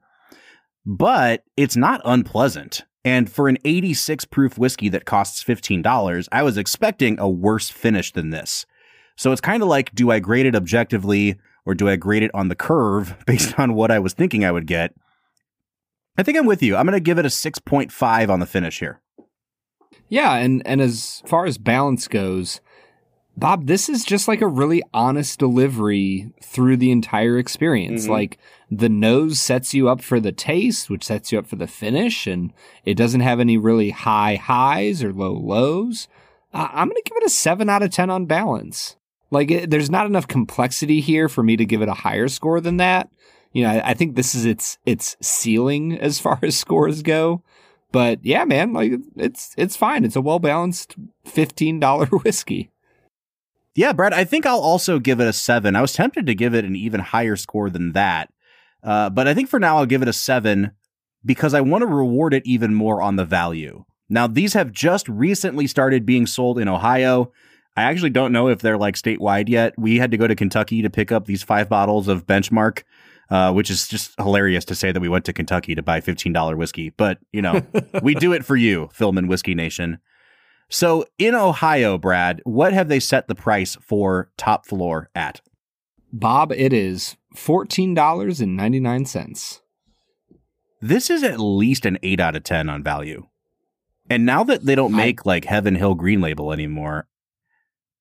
But it's not unpleasant. And for an 86 proof whiskey that costs $15, I was expecting a worse finish than this. So it's kind of like do I grade it objectively or do I grade it on the curve *laughs* based on what I was thinking I would get? I think I'm with you. I'm going to give it a 6.5 on the finish here. Yeah, and and as far as balance goes, Bob, this is just like a really honest delivery through the entire experience. Mhm. Like the nose sets you up for the taste, which sets you up for the finish, and it doesn't have any really high highs or low lows. Uh, I'm going to give it a 7 out of 10 on balance. Like it, there's not enough complexity here for me to give it a higher score than that. You know, I, I think this is its its ceiling as far *laughs* as scores go. But yeah, man, like it's it's fine. It's a well balanced fifteen dollar *laughs* whiskey. Yeah, Brad, I think I'll also give it a seven. I was tempted to give it an even higher score than that. Uh, but I think for now I'll give it a seven because I want to reward it even more on the value. Now, these have just recently started being sold in Ohio. I actually don't know if they're like statewide yet. We had to go to Kentucky to pick up these five bottles of Benchmark, uh, which is just hilarious to say that we went to Kentucky to buy $15 whiskey. But, you know, *laughs* we do it for you, Film and Whiskey Nation. So in Ohio, Brad, what have they set the price for top floor at? Bob, it is fourteen dollars and ninety nine cents. This is at least an 8 out of 10 on value. And now that they don't I- make like Heaven Hill Green Label anymore,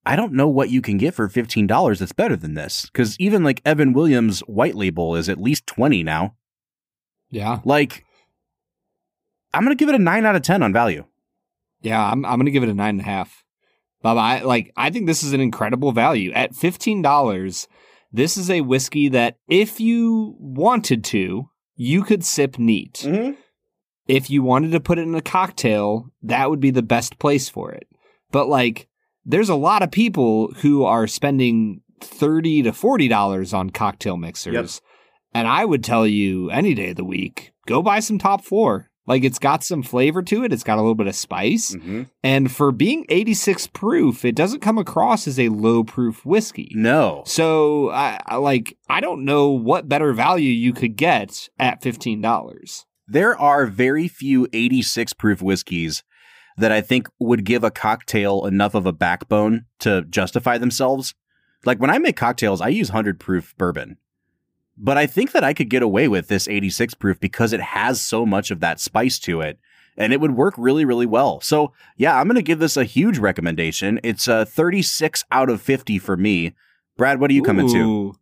I don't know what you can get for $15 that's better than this. Because even like Evan Williams White Label is at least 20 now. Yeah, Like, I'm going to give it a 9 out of 10 on value. yeah. I'm I'm gonna give it a nine and a half. Bob, I like. I think this is an incredible value at fifteen dollars. This is a whiskey that, if you wanted to, you could sip neat. Mm-hmm. if you wanted to put it in a cocktail, that would be the best place for it. But like, there's a lot of people who are spending thirty to forty dollars on cocktail mixers, Yep. and I would tell you any day of the week, go buy some Top Floor. Like it's got some flavor to it. It's got a little bit of spice, Mm-hmm. and for being 86 proof, it doesn't come across as a low proof whiskey. No. So, I, I like, I don't know what better value you could get at fifteen dollars. There are very few 86 proof whiskeys that I think would give a cocktail enough of a backbone to justify themselves. Like when I make cocktails, I use 100 proof bourbon. But I think that I could get away with this 86 proof because it has so much of that spice to it and it would work really, really well. So, yeah, I'm going to give this a huge recommendation. It's a 36 out of 50 for me. Brad, what are you coming to?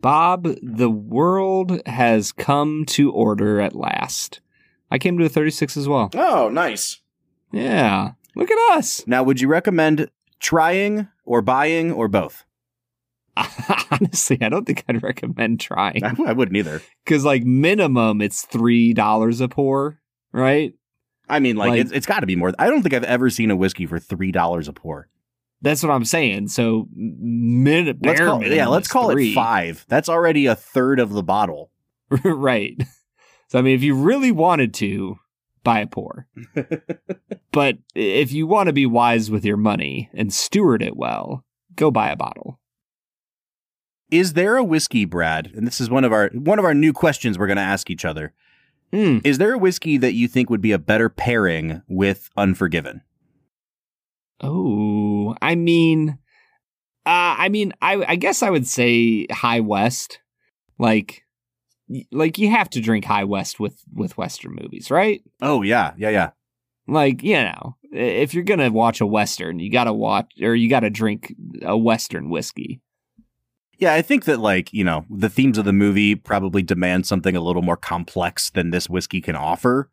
Bob, the world has come to order at last. I came to a 36 as well. Oh, nice. Yeah. Look at us. Now, would you recommend trying or buying or both? *laughs* Honestly, I don't think I'd recommend trying I, I wouldn't either. because, like, minimum it's three dollars a pour, right? I mean, like, Like- it's, it's got to be more. I don't think I've ever seen a whiskey for three dollars a pour. That's what I'm saying. So min- Let's call, yeah, let's call three. it five. That's already a third of the bottle. *laughs* right. So I mean, if you really wanted to, buy a pour. *laughs* but if you want to be wise with your money and steward it well, go buy a bottle. Is there a whiskey, Brad? And this is one of our one of our new questions we're going to ask each other. Hmm. Is there a whiskey that you think would be a better pairing with Unforgiven? Oh, I mean, uh, I mean, I, I guess I would say High West. Like, like you have to drink High West with with Western movies, right? Oh yeah, yeah, yeah. Like, you know, if you're gonna watch a Western, you gotta watch or you gotta drink a Western whiskey. Yeah, I think that like, you know, the themes of the movie probably demand something a little more complex than this whiskey can offer.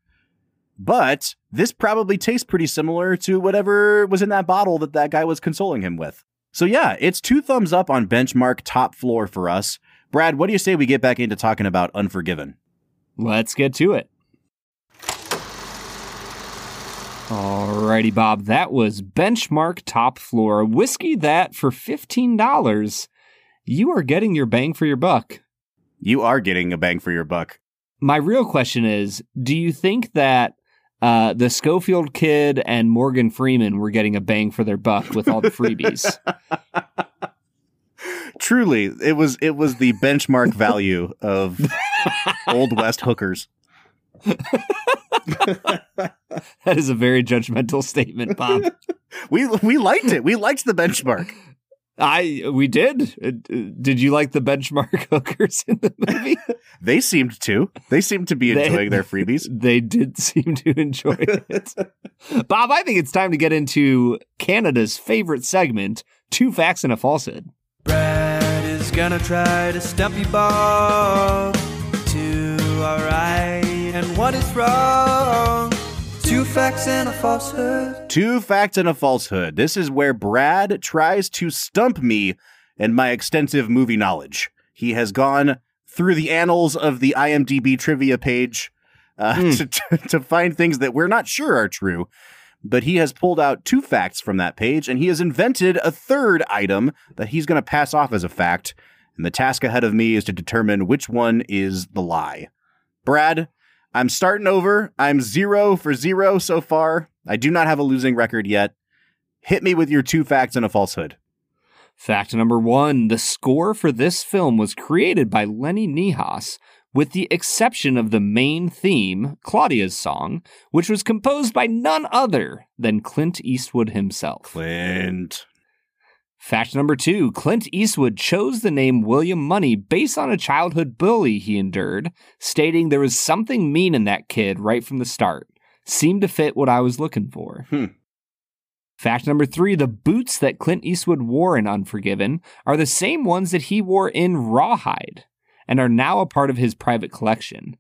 But this probably tastes pretty similar to whatever was in that bottle that that guy was consoling him with. So yeah, it's two thumbs up on benchmark top floor for us. Brad, what do you say we get back into talking about Unforgiven? Let's get to it. Alrighty, Bob. That was Benchmark Top Floor, a whiskey that for $15, you are getting your bang for your buck. You are getting a bang for your buck. My real question is do you think that uh, the Schofield kid and Morgan Freeman were getting a bang for their buck with all the freebies? *laughs* Truly, it was it was the benchmark value of old west hookers. *laughs* that is a very judgmental statement, Bob. *laughs* We we liked it. We liked the benchmark. I we did. Uh, Did you like the benchmark *laughs* hookers in the movie? They seemed to. They seemed to be They- enjoying their freebies. they did seem to enjoy it. Bob, I think it's time to get into Canada's favorite segment, Two Facts and a Falsehood. Brad is gonna try to stump you, Bob. Two are right and one is wrong. Two facts and a falsehood. Two facts and a falsehood. This is where Brad tries to stump me and my extensive movie knowledge. He has gone through the annals of the IMDb trivia page uh, Hmm. to, *laughs* to, to find things that we're not sure are true. But he has pulled out two facts from that page and he has invented a third item that he's going to pass off as a fact. And the task ahead of me is to determine which one is the lie. Brad, I'm starting over. I'm zero for zero so far. I do not have a losing record yet. Hit me with your two facts and a falsehood. Fact number one the score for this film was created by Lenny Niehaus, with the exception of the main theme, Claudia's song, which was composed by none other than Clint Eastwood himself. Clint. Fact number two Clint Eastwood chose the name William Munny based on a childhood bully he endured, stating there was something mean in that kid right from the start. Seemed to fit what I was looking for. Hmm. Fact number three the boots that Clint Eastwood wore in Unforgiven are the same ones that he wore in Rawhide and are now a part of his private collection.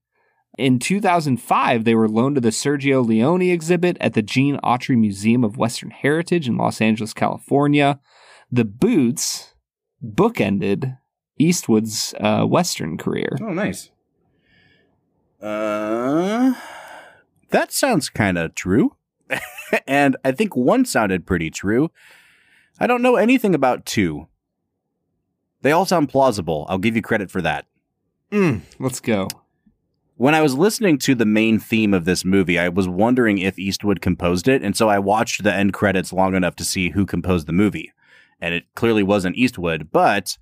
In 2005, they were loaned to the Sergio Leone exhibit at the Gene Autry Museum of Western Heritage in Los Angeles, California. The boots bookended Eastwood's uh, Western career. Oh, nice. Uh, that sounds kind of true. *laughs* and I think one sounded pretty true. I don't know anything about two. They all sound plausible. I'll give you credit for that. Mm, let's go. When I was listening to the main theme of this movie, I was wondering if Eastwood composed it, and so I watched the end credits long enough to see who composed the movie. And it clearly wasn't Eastwood, but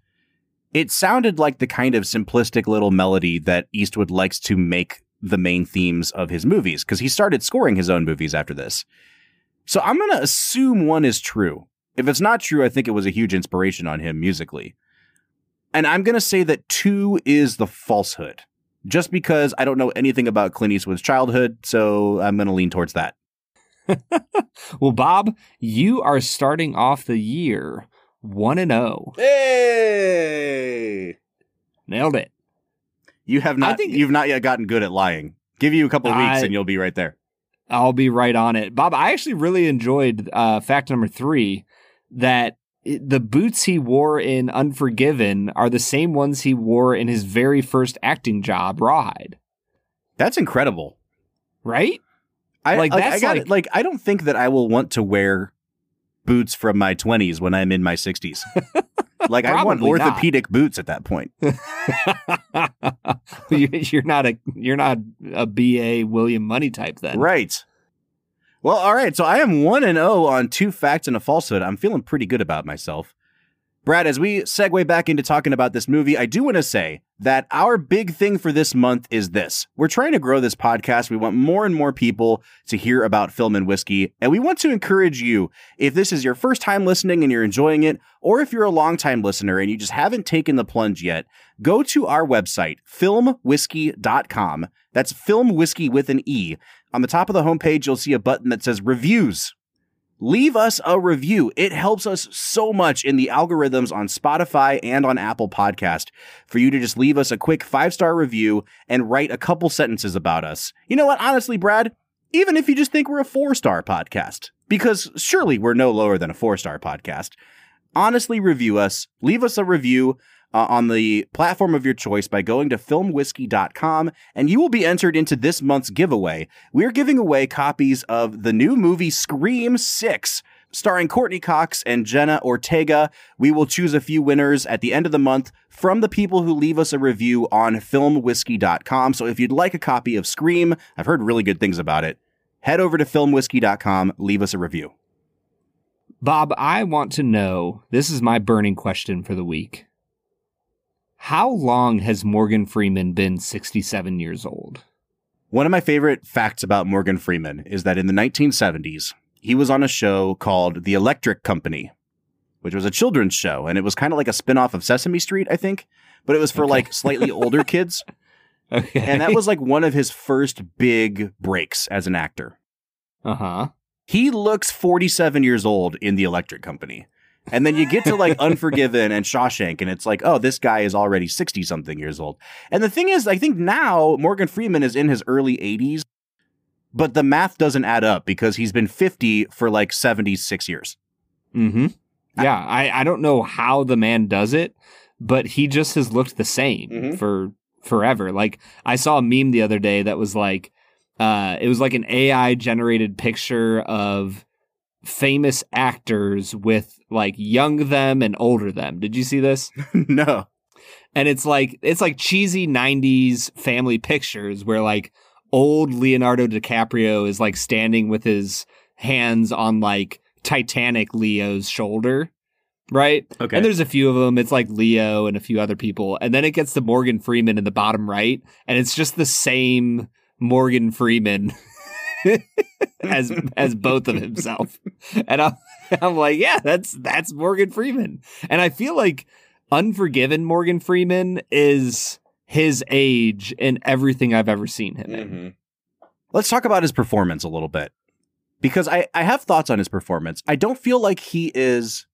it sounded like the kind of simplistic little melody that Eastwood likes to make the main themes of his movies, because he started scoring his own movies after this. So I'm going to assume one is true. If it's not true, I think it was a huge inspiration on him musically. And I'm going to say that two is the falsehood just because I don't know anything about Clint Eastwood's childhood, so I'm going to lean towards that. *laughs* Well, Bob, you are starting off the year 1 and oh. 0. Hey! Nailed it. You have not I think- you've not yet gotten good at lying. Give you a couple of weeks I- and you'll be right there. I'll be right on it. Bob, I actually really enjoyed uh, fact number three that it- the boots he wore in Unforgiven are the same ones he wore in his very first acting job, Rawhide. That's incredible. Right? I Like, like, I that's got like- like I don't think that I will want to wear boots from my 20s when I'm in my 60s. *laughs* like I want Probably not. orthopedic boots at that point. *laughs* You- you're not a you're not a BA William Munny type then. Right. Well, all right. So I am 1 and 0 on two facts and a falsehood. I'm feeling pretty good about myself. Brad, as we segue back into talking about this movie, I do want to say that our big thing for this month is this. We're trying to grow this podcast. We want more and more people to hear about film and whiskey. And we want to encourage you, if this is your first time listening and you're enjoying it, or if you're a longtime listener and you just haven't taken the plunge yet, go to our website, filmwhiskey.com. That's film whiskey with an E. On the top of the homepage, you'll see a button that says reviews. Leave us a review. It helps us so much in the algorithms on Spotify and on Apple Podcast for you to just leave us a quick five star review and write a couple sentences about us. You know what? Honestly, Brad, even if you just think we're a four star podcast, because surely we're no lower than a four star podcast, honestly review us, leave us a review uh, on the platform of your choice by going to filmwhiskey.com and you will be entered into this month's giveaway. We're giving away copies of the new movie Scream 6 starring Courteney Cox and Jenna Ortega. We will choose a few winners at the end of the month from the people who leave us a review on filmwhiskey.com. So if you'd like a copy of Scream, I've heard really good things about it. Head over to filmwhiskey.com, leave us a review. Bob, I want to know. This is my burning question for the week. How long has Morgan Freeman been 67 years old? One of my favorite facts about Morgan Freeman is that in the 1970s, he was on a show called The Electric Company, which was a children's show. And it was kind of like a spinoff of Sesame Street, I think, but it was for Okay. like slightly older *laughs* kids. Okay. And that was like one of his first big breaks as an actor. uh huh. He looks 47 years old in The Electric Company. And then you get to like Unforgiven and Shawshank, and it's like, oh, this guy is already 60 something years old. And the thing is, I think now Morgan Freeman is in his early 80s, but the math doesn't add up because he's been 50 for like 76 years. Mm-hmm. Yeah, I, I don't know how the man does it, but he just has looked the same Mhm. for forever. Like I saw a meme the other day that was like, uh, it was like an AI generated picture of famous actors with like young them and older them. Did you see this? *laughs* no. and it's like it's like cheesy 90s family pictures where like old Leonardo DiCaprio is like standing with his hands on like Titanic Leo's shoulder, right? Okay. And there's a few of them. It's like Leo and a few other people. And then it gets to Morgan Freeman in the bottom right, and it's just the same Morgan Freeman *laughs* as as both of himself. And I'm I'm like, yeah, that's that's Morgan Freeman. And I feel like Unforgiven Morgan Freeman is his age in everything I've ever seen him in. Mm-hmm. Let's talk about his performance a little bit because I, I have thoughts on his performance. I don't feel like he is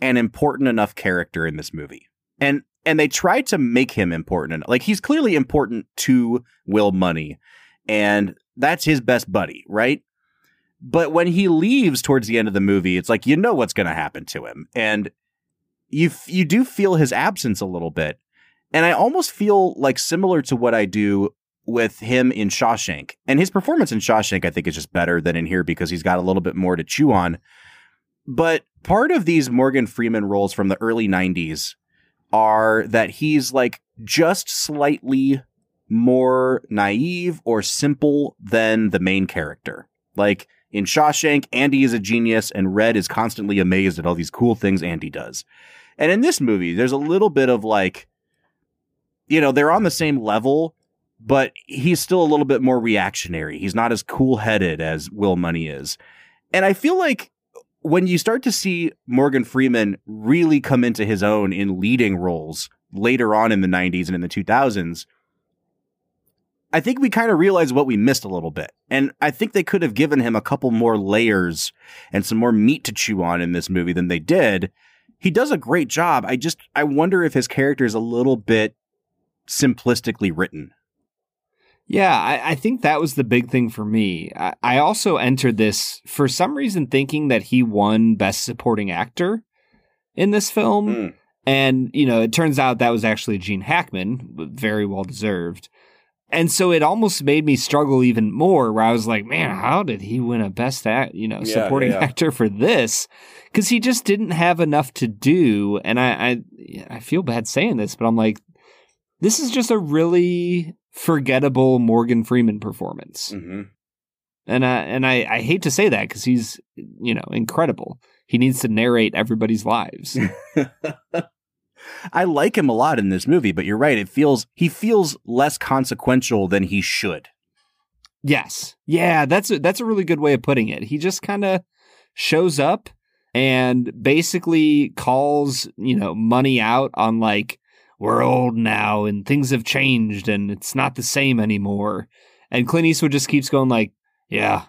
an important enough character in this movie. And and they try to make him important. en- Like he's clearly important to Will Munny and that's his best buddy, right? But when he leaves towards the end of the movie, it's like you know what's going to happen to him and you f- you do feel his absence a little bit. And I almost feel like similar to what I do with him in Shawshank. And his performance in Shawshank, I think, is just better than in here because he's got a little bit more to chew on. But part of these Morgan Freeman roles from the early 90s are that he's like just slightly more naive or simple than the main character. Like in Shawshank, Andy is a genius and Red is constantly amazed at all these cool things Andy does. And in this movie, there's a little bit of like, you know, they're on the same level, but he's still a little bit more reactionary. He's not as cool headed as Will Munny is. And I feel like when you start to see Morgan Freeman really come into his own in leading roles later on in the 90s and in the 2000s, I think we kind of realize what we missed a little bit. And I think they could have given him a couple more layers and some more meat to chew on in this movie than they did. He does a great job. I just, I wonder if his character is a little bit simplistically written. Yeah, I, I think that was the big thing for me. I, I also entered this for some reason thinking that he won Best Supporting Actor in this film. Mm. And, you know, it turns out that was actually Gene Hackman, very well deserved. And so it almost made me struggle even more where I was like, man, how did he win a best act, you know, Yeah, supporting yeah. actor for this? Cause he just didn't have enough to do. And I, I, I feel bad saying this, but I'm like, this is just a really forgettable Morgan Freeman performance. Mm-hmm. And I, and I, I hate to say that because he's, you know, incredible. He needs to narrate everybody's lives. *laughs* I like him a lot in this movie, but you're right. It feels he feels less consequential than he should. Yes. Yeah, that's a, that's a really good way of putting it. He just kind of shows up and basically calls, you know, Munny out on like we're old now and things have changed and it's not the same anymore. And Clint Eastwood just keeps going like, yeah.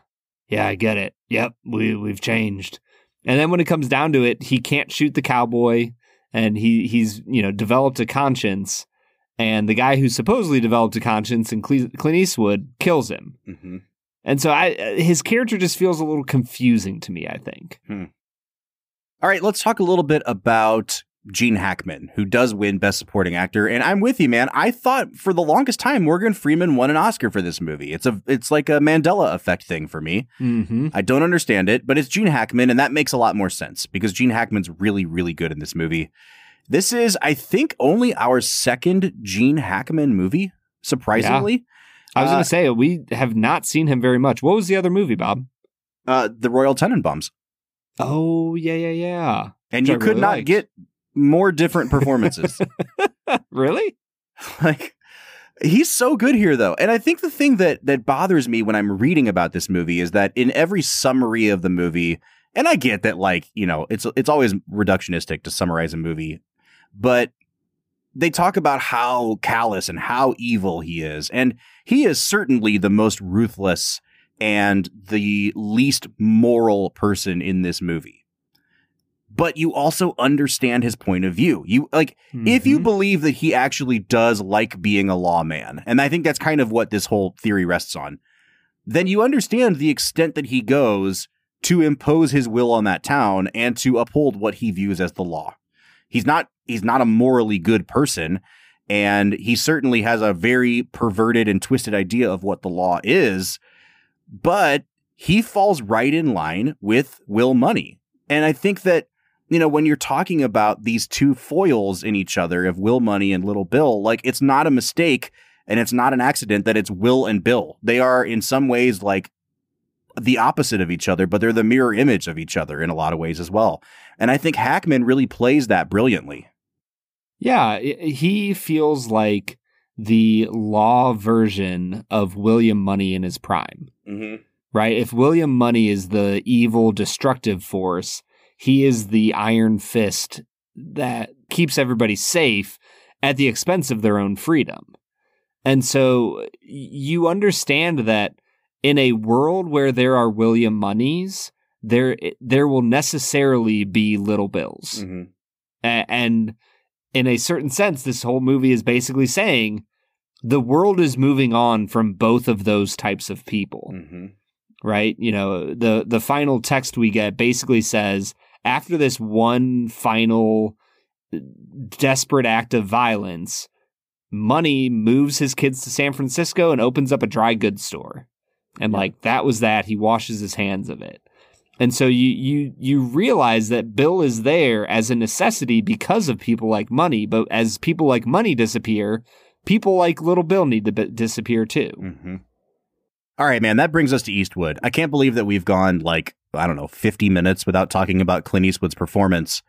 Yeah, I get it. Yep, we we've changed. And then when it comes down to it, he can't shoot the cowboy and he he's, you know, developed a conscience and the guy who supposedly developed a conscience in Cle- Clint Eastwood kills him. Mm-hmm. And so I his character just feels a little confusing to me, I think. All right, let's talk a little bit about Gene Hackman, who does win Best Supporting Actor. And I'm with you, man. I thought for the longest time Morgan Freeman won an Oscar for this movie. It's a it's like a Mandela effect thing for me. Mm-hmm. I don't understand it, but it's Gene Hackman, and that makes a lot more sense because Gene Hackman's really, really good in this movie. This is, I think, only our second Gene Hackman movie, surprisingly. I was Uh, going to say we have not seen him very much. What was the other movie, Bob? Uh, the Royal Tenenbaums. Oh, yeah, yeah, yeah. And Which you I could really not liked. get more different performances. *laughs* really? like he's so good here though and i think the thing that that bothers me when i'm reading about this movie is that in every summary of the movie and i get that like you know it's it's always reductionistic to summarize a movie but they talk about how callous and how evil he is and he is certainly the most ruthless and the least moral person in this movie but you also understand his point of view you like if you Mhm. believe that he actually does like being a lawman, and I think that's kind of what this whole theory rests on, then you understand the extent that he goes to impose his will on that town and to uphold what he views as the law. He's not he's not a morally good person, and he certainly has a very perverted and twisted idea of what the law is, but he falls right in line with Will Munny. And I think that you know, when you're talking about these two foils in each other of Will Munny and Little Bill, like it's not a mistake and it's not an accident that it's Will and Bill. They are in some ways like the opposite of each other, but they're the mirror image of each other in a lot of ways as well. And I think Hackman really plays that brilliantly. Yeah, he feels like the law version of William Munny in his prime. Mm-hmm. right? If William Munny is the evil, destructive force, he is the iron fist that keeps everybody safe at the expense of their own freedom. And so you understand that in a world where there are William Munnys, there there will necessarily be little bills. Mm-hmm. A- and in a certain sense, this whole movie is basically saying the world is moving on from both of those types of people Mm-hmm. right? You know, the the final text we get basically says after this one final desperate act of violence, Munny moves his kids to San Francisco and opens up a dry goods store. And Yeah. like that was that, he washes his hands of it. And so you you you realize that Bill is there as a necessity because of people like Munny, but as people like Munny disappear, people like Little Bill need to b- disappear too. Mm-hmm. All right, man. That brings us to Eastwood. I can't believe that we've gone like I don't know, fifty minutes without talking about Clint Eastwood's performance.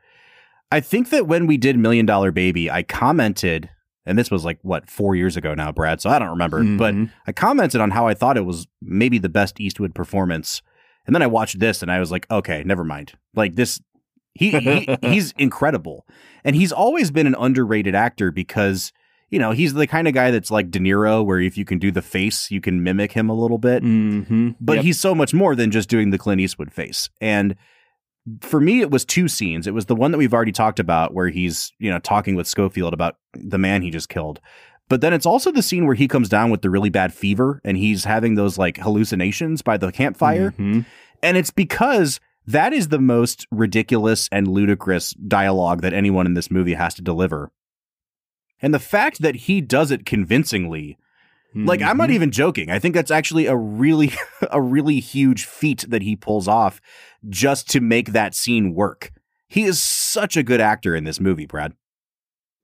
I think that when we did Million Dollar Baby, I commented, and this was like what four years ago now, Brad. So I don't remember, but Mhm. I commented on how I thought it was maybe the best Eastwood performance, and then I watched this and I was like, okay, never mind. Like this, he, he *laughs* he's incredible, and he's always been an underrated actor because you know he's the kind of guy that's like De Niro, where if you can do the face, you can mimic him a little bit. Mm-hmm. But Yep. he's so much more than just doing the Clint Eastwood face. And for me, it was two scenes. It was the one that we've already talked about where he's, you know, talking with Schofield about the man he just killed. But then it's also the scene where he comes down with the really bad fever and he's having those like hallucinations by the campfire. Mhm. And it's because that is the most ridiculous and ludicrous dialogue that anyone in this movie has to deliver. And the fact that he does it convincingly Like I'm not Mhm. even joking. I think that's actually a really *laughs* a really huge feat that he pulls off just to make that scene work. He is such a good actor in this movie, Brad.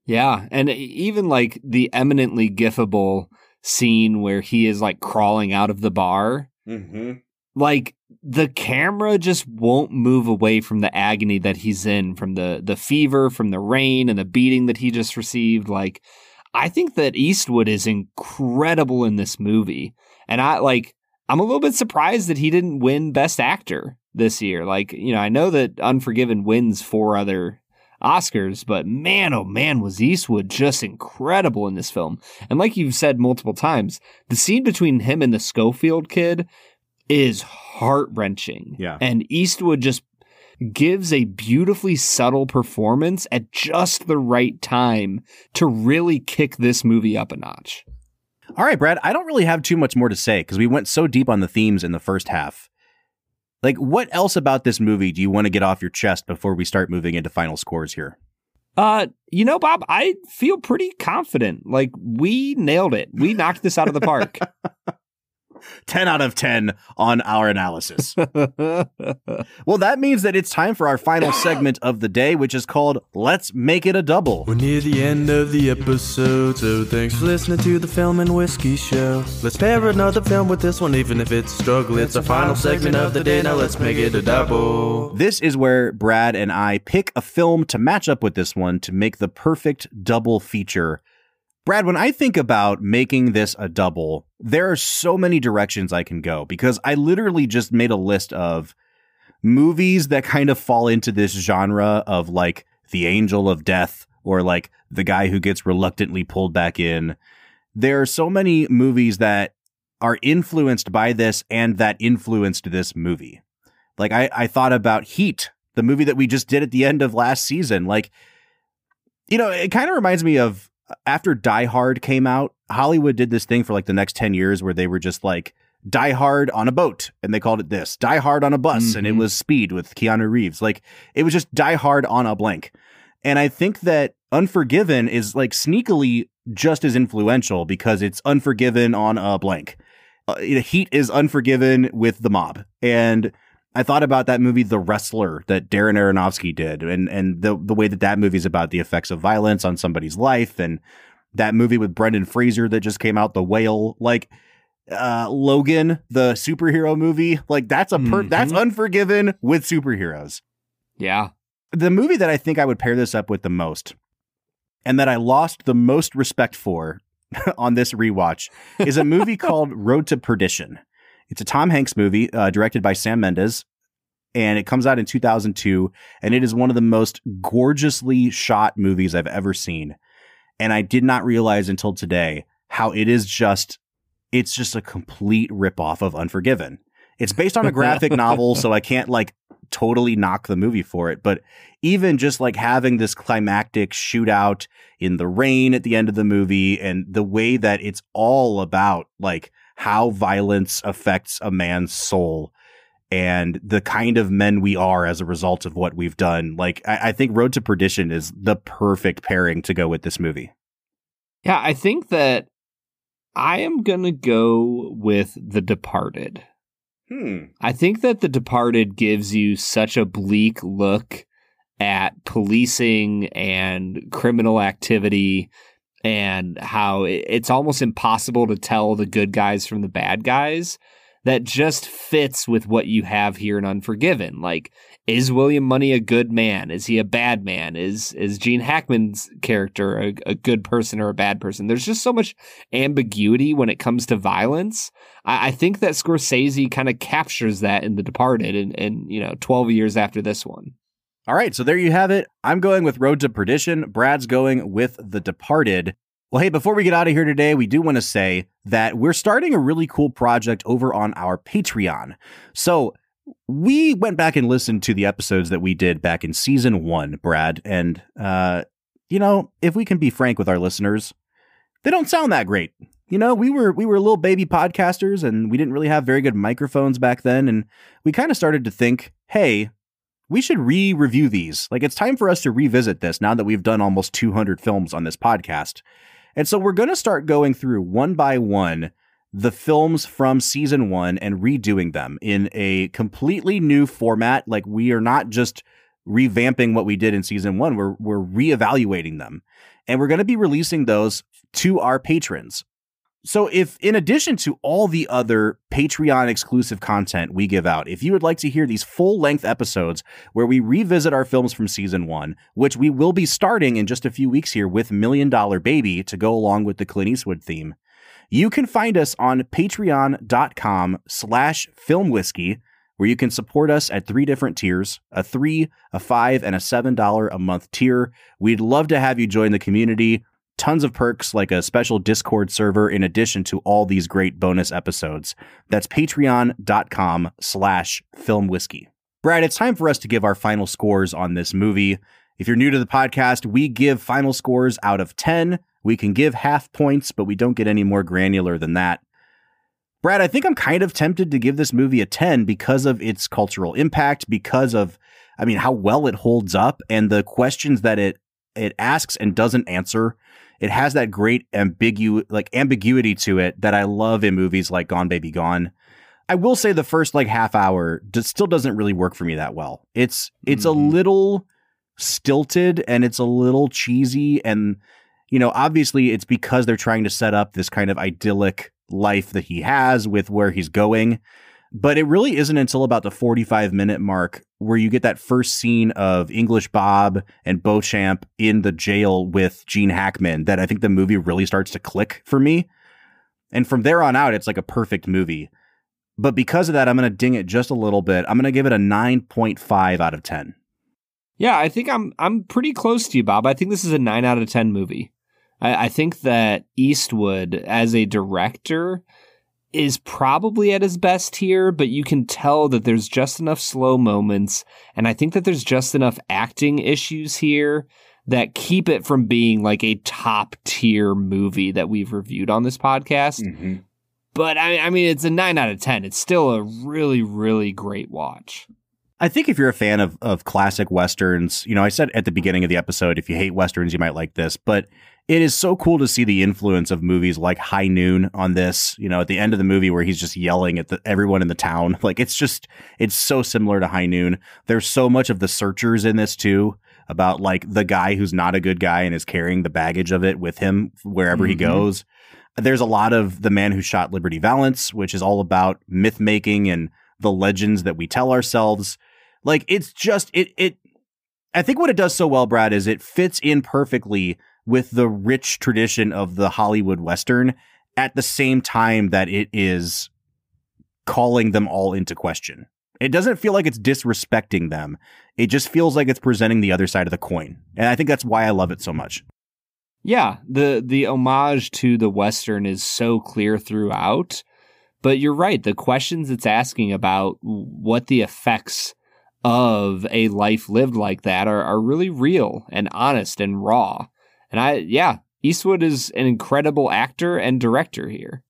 Yeah, and even like the eminently gifable scene where he is like crawling out of the bar, Mm-hmm. Like the camera just won't move away from the agony that he's in from the the fever, from the rain and the beating that he just received. Like I think that Eastwood is incredible in this movie. And I like I'm a little bit surprised that he didn't win best actor this year. Like, you know, I know that Unforgiven wins four other Oscars, but man, oh man, was Eastwood just incredible in this film. And like you've said multiple times, the scene between him and the Schofield kid is heart wrenching. Yeah. And Eastwood just gives a beautifully subtle performance at just the right time to really kick this movie up a notch. All right, Brad, I don't really have too much more to say because we went so deep on the themes in the first half. Like, what else about this movie do you want to get off your chest before we start moving into final scores here? Uh, you know, Bob, I feel pretty confident. Like we nailed it. We knocked this out of the park. *laughs* 10 out of 10 on our analysis. *laughs* well, that means that it's time for our final segment of the day, which is called Let's Make It a Double. We're near the end of the episode, so thanks for listening to the Film and Whiskey Show. Let's pair another film with this one, even if it's a struggle. It's our final segment of the day, now let's make it a double. This is where Brad and I pick a film to match up with this one to make the perfect double feature. Brad, when I think about making this a double, there are so many directions I can go because I literally just made a list of movies that kind of fall into this genre of like The Angel of Death or like the guy who gets reluctantly pulled back in. There are so many movies that are influenced by this and that influenced this movie. Like I, I thought about Heat, the movie that we just did at the end of last season. Like, you know, it kind of reminds me of after Die Hard came out, Hollywood did this thing for like the next 10 years where they were just like Die Hard on a boat and they called it this, Die Hard on a bus and it Mhm. was Speed with Keanu Reeves. Like it was just Die Hard on a blank. And I think that Unforgiven is like sneakily just as influential because it's Unforgiven on a blank. Uh, Heat is Unforgiven with the mob. And I thought about that movie, The Wrestler, that Darren Aronofsky did, and and the the way that that movie is about the effects of violence on somebody's life, and that movie with Brendan Fraser that just came out, The Whale, like uh, Logan, the superhero movie, like that's a per- Mhm. that's Unforgiven with superheroes. yeah. The movie that I think I would pair this up with the most, and that I lost the most respect for *laughs* on this rewatch, is a movie *laughs* called Road to Perdition. It's a Tom Hanks movie uh, directed by Sam Mendes, and it comes out in 2002. And it is one of the most gorgeously shot movies I've ever seen. And I did not realize until today how it is just, it's just a complete ripoff of Unforgiven. It's based on a graphic novel, *laughs* so I can't like totally knock the movie for it. But even just like having this climactic shootout in the rain at the end of the movie and the way that it's all about like how violence affects a man's soul and the kind of men we are as a result of what we've done. Like, I, I think Road to Perdition is the perfect pairing to go with this movie. Yeah, I think that I am going to go with The Departed. Hmm. I think that The Departed gives you such a bleak look at policing and criminal activity and how it's almost impossible to tell the good guys from the bad guys that just fits with what you have here in Unforgiven. Like, is William Munny a good man? Is he a bad man? Is is Gene Hackman's character a, a good person or a bad person? There's just so much ambiguity when it comes to violence. I, I think that Scorsese kind of captures that in The Departed, and, and you know, 12 years after this one. All right, so there you have it. I'm going with Road to Perdition. Brad's going with The Departed. Well, hey, before we get out of here today, we do want to say that we're starting a really cool project over on our Patreon. So we went back and listened to the episodes that we did back in season one, Brad. And, uh, you know, if we can be frank with our listeners, they don't sound that great. You know, we were we were little baby podcasters and we didn't really have very good microphones back then and we kind of started to think, "Hey, we should re-review these. Like it's time for us to revisit this now that we've done almost 200 films on this podcast. And so we're going to start going through one by one the films from season one and redoing them in a completely new format. Like we are not just revamping what we did in season one, we're, we're reevaluating them. And we're going to be releasing those to our patrons. So, if in addition to all the other Patreon exclusive content we give out, if you would like to hear these full length episodes where we revisit our films from season one, which we will be starting in just a few weeks here with Million Dollar Baby to go along with the Clint Eastwood theme, you can find us on patreon.com slash filmwhiskey, where you can support us at three different tiers a three, a five, and a seven dollar a month tier. We'd love to have you join the community tons of perks like a special Discord server in addition to all these great bonus episodes. That's patreon.com slash filmwhiskey. Brad, it's time for us to give our final scores on this movie. If you're new to the podcast, we give final scores out of 10. We can give half points, but we don't get any more granular than that. Brad, I think I'm kind of tempted to give this movie a 10 because of its cultural impact, because of, I mean, how well it holds up and the questions that it it asks and doesn't answer. It has that great ambigu like ambiguity to it that I love in movies like Gone Baby Gone. I will say the first like half hour still doesn't really work for me that well. It's it's mm-hmm. a little stilted and it's a little cheesy and you know obviously it's because they're trying to set up this kind of idyllic life that he has with where he's going but it really isn't until about the 45 minute mark where you get that first scene of English Bob and Beauchamp in the jail with Gene Hackman that I think the movie really starts to click for me. And from there on out, it's like a perfect movie. But because of that, I'm going to ding it just a little bit. I'm going to give it a 9.5 out of 10. Yeah, I think I'm I'm pretty close to you, Bob. I think this is a 9 out of 10 movie. I, I think that Eastwood, as a director, is probably at his best here, but you can tell that there's just enough slow moments. And I think that there's just enough acting issues here that keep it from being like a top tier movie that we've reviewed on this podcast. Mm-hmm. But I, I mean, it's a nine out of 10. It's still a really, really great watch. I think if you're a fan of, of classic Westerns, you know, I said at the beginning of the episode, if you hate Westerns, you might like this, but it is so cool to see the influence of movies like High Noon on this. You know, at the end of the movie where he's just yelling at the, everyone in the town. *laughs* Like it's just it's so similar to High Noon. There's so much of the searchers in this too about like the guy who's not a good guy and is carrying the baggage of it with him wherever mm-hmm. he goes. There's a lot of the man who shot Liberty Valance, which is all about myth making and the legends that we tell ourselves. Like it's just it it I think what it does so well, Brad, is it fits in perfectly with the rich tradition of the Hollywood Western at the same time that it is calling them all into question. It doesn't feel like it's disrespecting them. It just feels like it's presenting the other side of the coin. And I think that's why I love it so much. Yeah, the the homage to the western is so clear throughout. But you're right, the questions it's asking about what the effects of a life lived like that are, are really real and honest and raw. And I, yeah, Eastwood is an incredible actor and director here.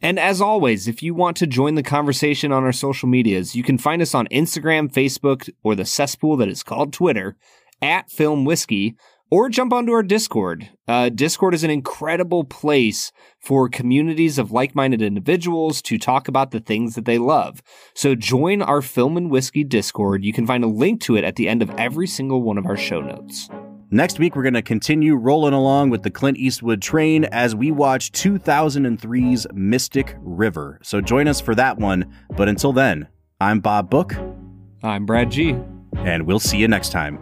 And as always, if you want to join the conversation on our social medias, you can find us on Instagram, Facebook, or the cesspool that is called Twitter at Film Whiskey, or jump onto our Discord. Uh, Discord is an incredible place for communities of like minded individuals to talk about the things that they love. So join our Film and Whiskey Discord. You can find a link to it at the end of every single one of our show notes. Next week, we're going to continue rolling along with the Clint Eastwood train as we watch 2003's Mystic River. So join us for that one. But until then, I'm Bob Book. I'm Brad G. And we'll see you next time.